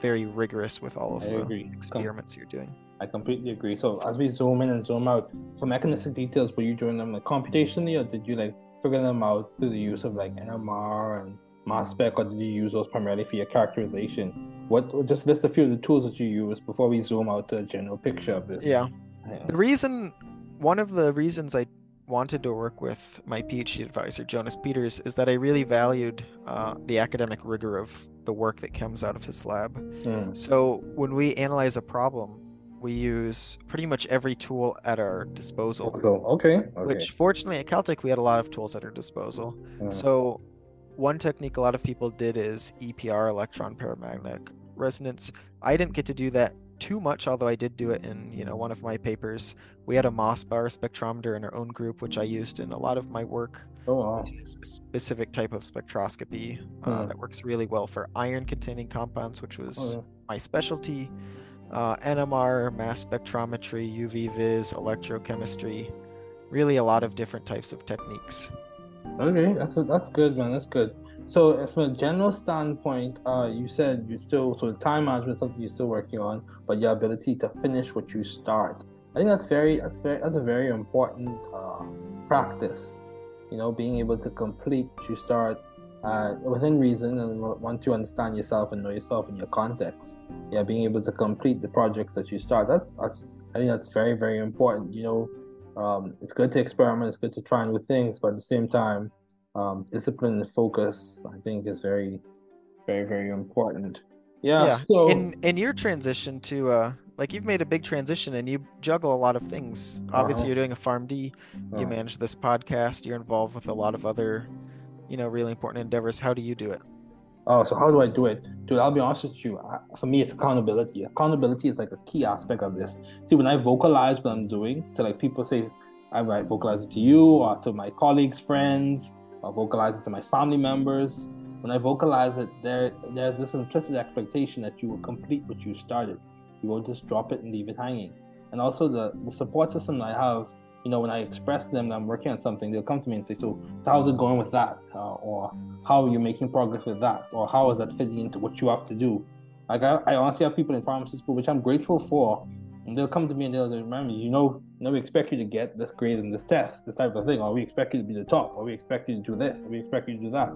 very rigorous with all of I the agree. Com- experiments you're doing. I completely agree. So as we zoom in and zoom out, for mechanistic details, were you doing them like computationally, or did you like figure them out through the use of like NMR and mass spec, or did you use those primarily for your characterization? What just list a few of the tools that you use before we zoom out to a general picture of this. Yeah. Yeah. The reason, one of the reasons I wanted to work with my PhD advisor, Jonas Peters, is that I really valued uh, the academic rigor of the work that comes out of his lab. Mm. So when we analyze a problem, we use pretty much every tool at our disposal. Okay. Okay. Which, fortunately, at Caltech, we had a lot of tools at our disposal. Mm. So, one technique a lot of people did is EPR, electron paramagnetic resonance. I didn't get to do that too much, although I did do it in you know one of my papers. We had a Mossbauer spectrometer in our own group, which I used in a lot of my work. Oh, wow. which is a specific type of spectroscopy uh, Hmm. that works really well for iron-containing compounds, which was Oh, yeah. my specialty. Uh, NMR, mass spectrometry, UV vis, electrochemistry, really a lot of different types of techniques. Okay, that's that's good, man. That's good. So, uh, from a general standpoint, uh, you said you still so time management something you're still working on, but your ability to finish what you start. I think that's very that's very that's a very important uh, practice. You know, being able to complete what you start uh, within reason, and once you understand yourself and know yourself in your context, yeah, being able to complete the projects that you start. That's that's I think that's very very important. You know, um, it's good to experiment, it's good to try new things, but at the same time, um, discipline and focus, I think, is very, very, very important. Yeah. So in in your transition to uh like you've made a big transition and you juggle a lot of things. Obviously Uh-huh. you're doing a PharmD, you Uh. manage this podcast, you're involved with a lot of other, you know, really important endeavors. How do you do it? Oh, so how do I do it? Dude, I'll be honest with you. For me, it's accountability. Accountability is like a key aspect of this. See, when I vocalize what I'm doing to like people say, I might vocalize it to you or to my colleagues, friends, or vocalize it to my family members. When I vocalize it, there there's this implicit expectation that you will complete what you started. You won't just drop it and leave it hanging. And also the, the support system I have you know, when I express to them that I'm working on something, they'll come to me and say, "So, so how's it going with that?" Uh, or "How are you making progress with that?" Or "How is that fitting into what you have to do?" Like I, I honestly have people in pharmacy school, which I'm grateful for, and they'll come to me and they'll remind me, you know, you know, we expect you to get this grade in this test, this type of thing, or we expect you to be the top, or we expect you to do this, or we expect you to do that.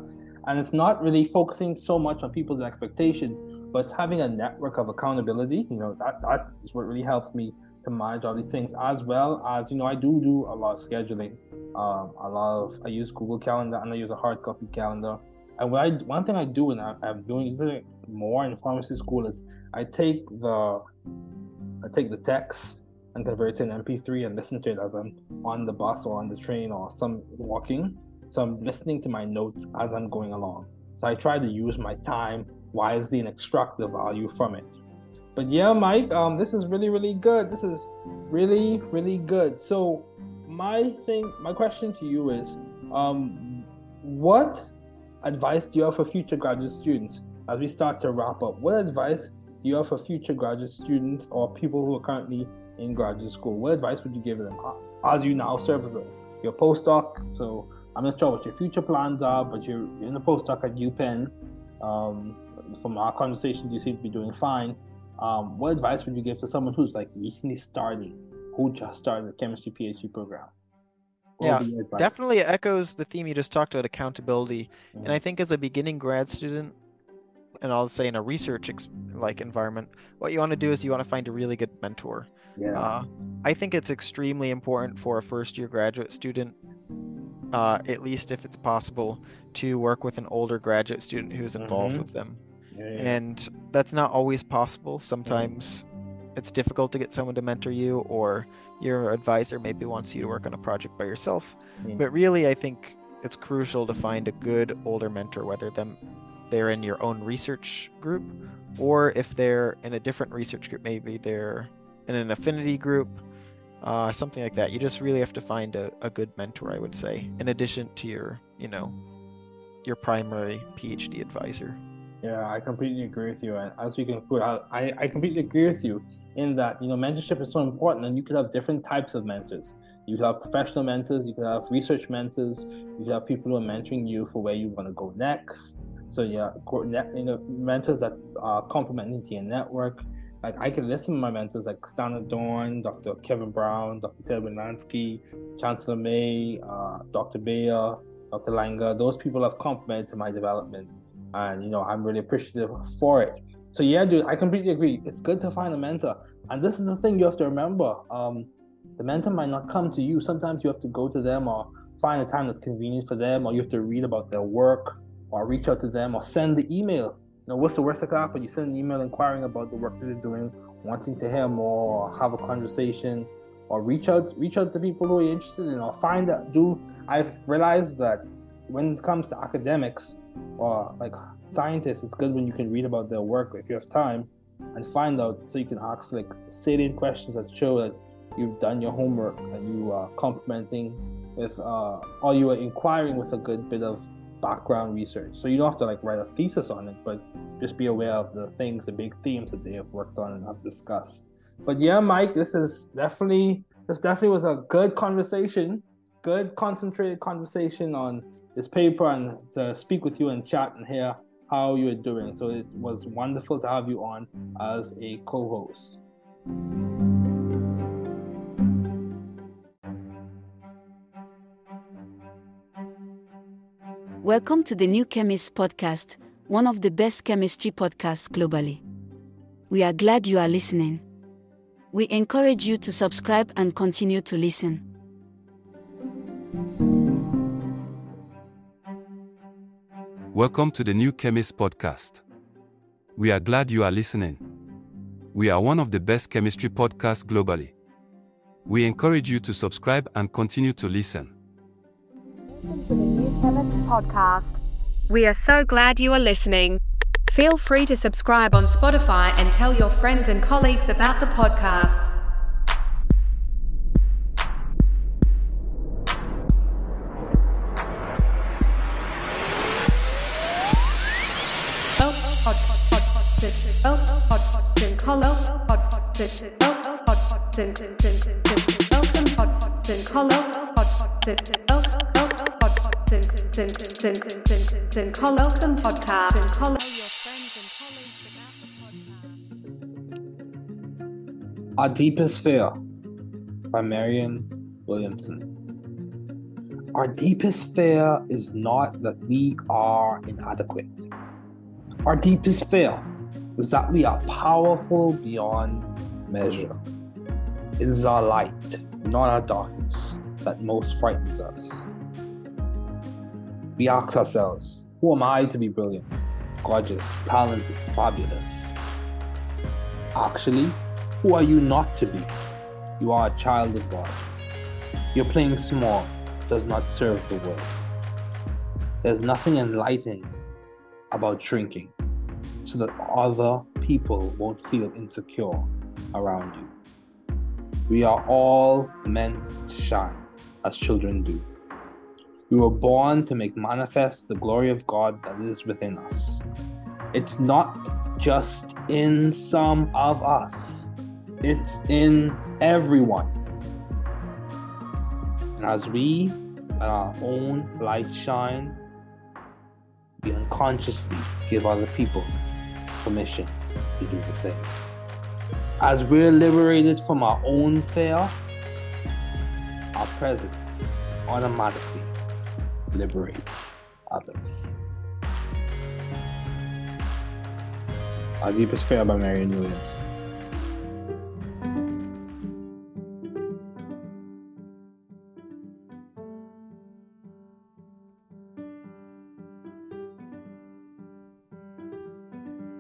And it's not really focusing so much on people's expectations, but having a network of accountability. You know, that that is what really helps me to manage all these things, as well as you know, I do do a lot of scheduling. Um, a lot of I use Google Calendar and I use a hard copy calendar. And what I one thing I do, and I, I'm doing it more in pharmacy school, is I take the I take the text and convert it an MP3 and listen to it as I'm on the bus or on the train or some walking. So I'm listening to my notes as I'm going along. So I try to use my time wisely and extract the value from it. But yeah, Mike, um, this is really, really good. This is really, really good. So my thing, my question to you is, um, what advice do you have for future graduate students as we start to wrap up? What advice do you have for future graduate students or people who are currently in graduate school? What advice would you give them as you now serve as a your postdoc? So I'm not sure what your future plans are, but you're in a postdoc at UPenn. Um, from our conversation, you seem to be doing fine. Um, what advice would you give to someone who's like recently starting, who just started a chemistry PhD program? yeah, definitely echoes the theme you just talked about accountability. Mm-hmm. And I think as a beginning grad student, and I'll say in a research ex- like environment, what you want to do is you want to find a really good mentor. Yeah. Uh, I think it's extremely important for a first year graduate student, uh, at least if it's possible, to work with an older graduate student who's involved Mhm. with them. Yeah, yeah. And that's not always possible. Sometimes it's difficult to get someone to mentor you, or your advisor maybe wants you to work on a project by yourself. Mm. But really, I think it's crucial to find a good older mentor, whether them they're in your own research group, or if they're in a different research group, maybe they're in an affinity group, uh, something like that. You just really have to find a, a good mentor, I would say, in addition to your, you know, your primary PhD advisor. Yeah, I completely agree with you. And as we conclude, I, I I completely agree with you in that, you know, mentorship is so important and you could have different types of mentors. You could have professional mentors, you could have research mentors, you could have people who are mentoring you for where you want to go next. So yeah, you know, mentors that are complementing to your network. Like I can listen to my mentors like Stanley Dorn, Dr. Kevin Brown, Dr. Ted Lansky, Chancellor May, uh, Dr. Bayer, Dr. Langer. Those people have complemented my development, and you know I'm really appreciative for it. So yeah, dude, I completely agree. It's good to find a mentor, and this is the thing you have to remember. Um, the mentor might not come to you. Sometimes you have to go to them or find a time that's convenient for them, or you have to read about their work, or reach out to them, or send the email. You know, what's the worst that could happen? You send an email inquiring about the work that they're doing, wanting to hear more, or have a conversation, or reach out reach out to people who are interested in, or find out. Do I've realized that when it comes to academics or like scientists, it's good when you can read about their work if you have time and find out so you can ask like salient questions that show that you've done your homework and you are complementing with uh, or you are inquiring with a good bit of background research. So you don't have to like write a thesis on it, but just be aware of the things, the big themes that they have worked on and have discussed. But yeah, Mike, this is definitely this definitely was a good conversation, good concentrated conversation on this paper and to speak with you and chat and hear how you're doing. So it was wonderful to have you on as a co-host. Welcome to the New Chemist podcast, one of the best chemistry podcasts globally. We are glad you are listening. We encourage you to subscribe and continue to listen. Welcome to the New Chemist podcast. We are glad you are listening. We are one of the best chemistry podcasts globally. We encourage you to subscribe and continue to listen. to the new chemist Podcast. We are so glad you are listening. Feel free to subscribe on Spotify and tell your friends and colleagues about the podcast. Our Deepest Fear by Marianne Williamson. Our deepest fear is not that we are inadequate. Our deepest fear is that we are powerful beyond measure. It is our light, not our darkness, that most frightens us. We ask ourselves, who am I to be brilliant, gorgeous, talented, fabulous? Actually, who are you not to be? You are a child of God. Your playing small does not serve the world. There's nothing enlightening about shrinking so that other people won't feel insecure around you. We are all meant to shine as children do. We were born to make manifest the glory of God that is within us. It's not just in some of us, it's in everyone. And as we let our own light shine, we unconsciously give other people permission to do the same. As we're liberated from our own fear, our presence automatically liberates others. Our Deepest Fear by Marion Williams.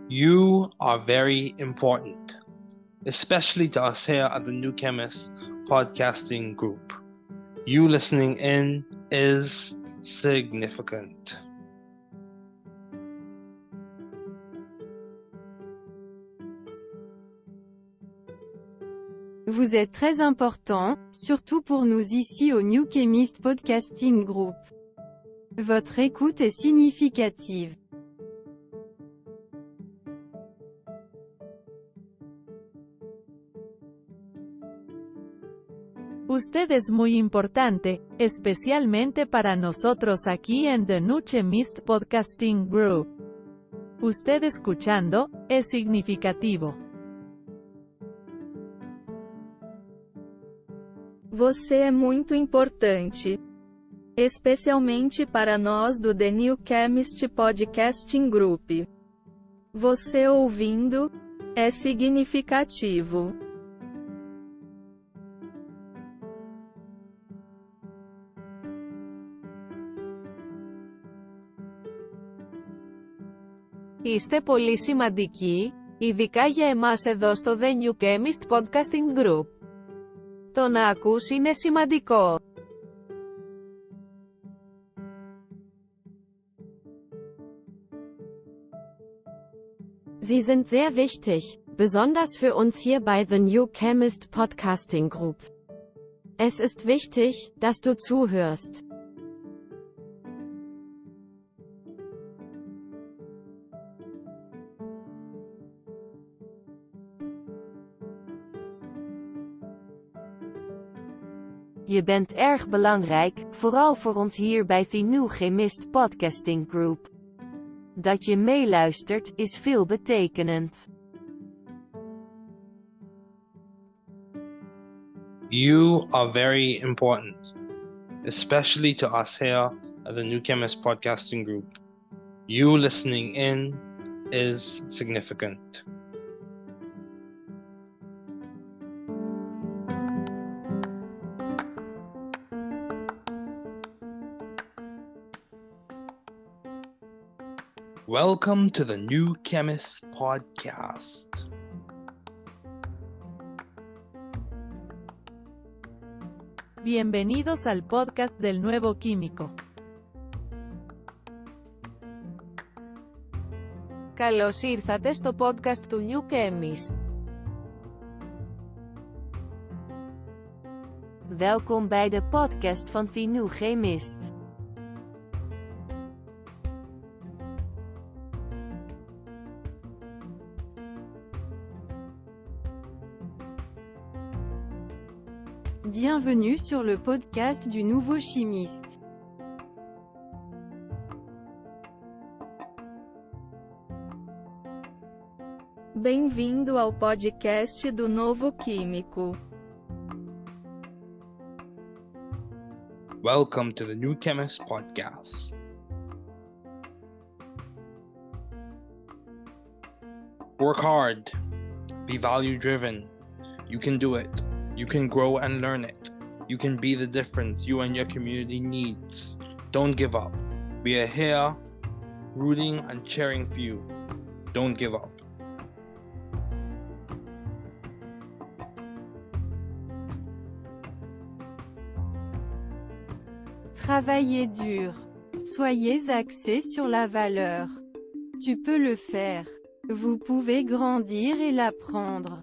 You are very important, especially to us here at the New Chemist podcasting group. You listening in is significant. Vous êtes très important, surtout pour nous ici au New Chemist Podcasting Group. Votre écoute est significative. Usted es muy importante, especialmente para nosotros aquí en The Nuche Mist Podcasting Group. Usted escuchando, es significativo. Você é muito importante. Especialmente para nós do The New Chemist Podcasting Group. Você ouvindo, é significativo. Είστε πολύ σημαντικοί, ειδικά για εμάς εδώ στο The New Chemist Podcasting Group. Το να ακούς είναι σημαντικό. Sie sind sehr wichtig, besonders für uns hier bei The New Chemist Podcasting Group. Es ist wichtig, dass du zuhörst. Je bent erg belangrijk, vooral voor ons hier bij New Chemist Podcasting Group. Dat je meeluistert, is veel betekenend. You are very important, especially to us here at the New Chemist Podcasting Group. You listening in is significant. Welcome to the New Chemist Podcast. Bienvenidos al podcast del nuevo químico. Καλώς ήρθατε στο podcast του New Chemist. Welkom bij de podcast van The New Chemist. Bienvenue sur le podcast du nouveau chimiste. Bem-vindo ao podcast do Novo Químico. Welcome to the New Chemist Podcast. Work hard. Be value driven. You can do it. You can grow and learn it. You can be the difference you and your community needs. Don't give up. We are here rooting and cheering for you. Don't give up. Travaillez dur. Soyez axé sur la valeur. Tu peux le faire. Vous pouvez grandir et l'apprendre.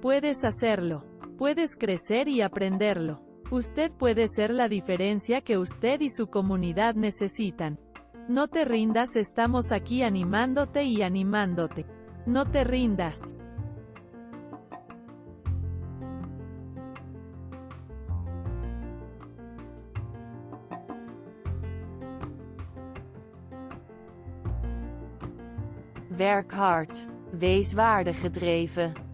Puedes hacerlo. Puedes crecer y aprenderlo. Usted puede ser la diferencia que usted y su comunidad necesitan. No te rindas, estamos aquí animándote y animándote. No te rindas. Werk hard. Wees waardegedreven.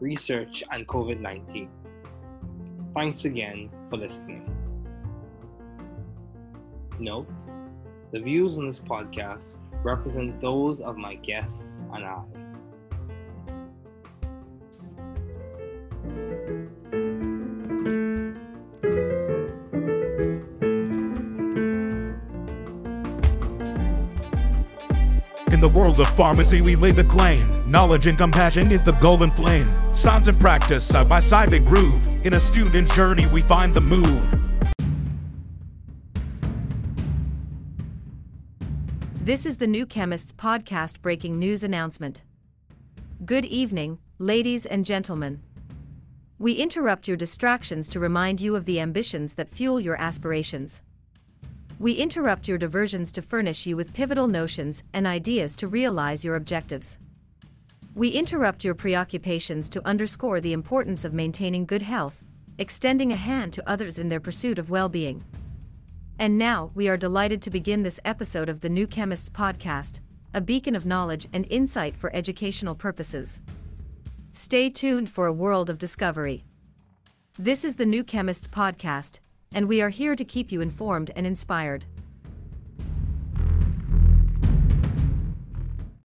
research, and COVID 19. Thanks again for listening. Note the views on this podcast represent those of my guests and I. The of pharmacy, we lay the claim. Knowledge and compassion is the golden flame. Science and practice, side by side, they groove. In a student's journey, we find the move. This is the New Chemists podcast breaking news announcement. Good evening, ladies and gentlemen. We interrupt your distractions to remind you of the ambitions that fuel your aspirations. We interrupt your diversions to furnish you with pivotal notions and ideas to realize your objectives. We interrupt your preoccupations to underscore the importance of maintaining good health, extending a hand to others in their pursuit of well being. And now, we are delighted to begin this episode of the New Chemists podcast, a beacon of knowledge and insight for educational purposes. Stay tuned for a world of discovery. This is the New Chemists podcast, and we are here to keep you informed and inspired.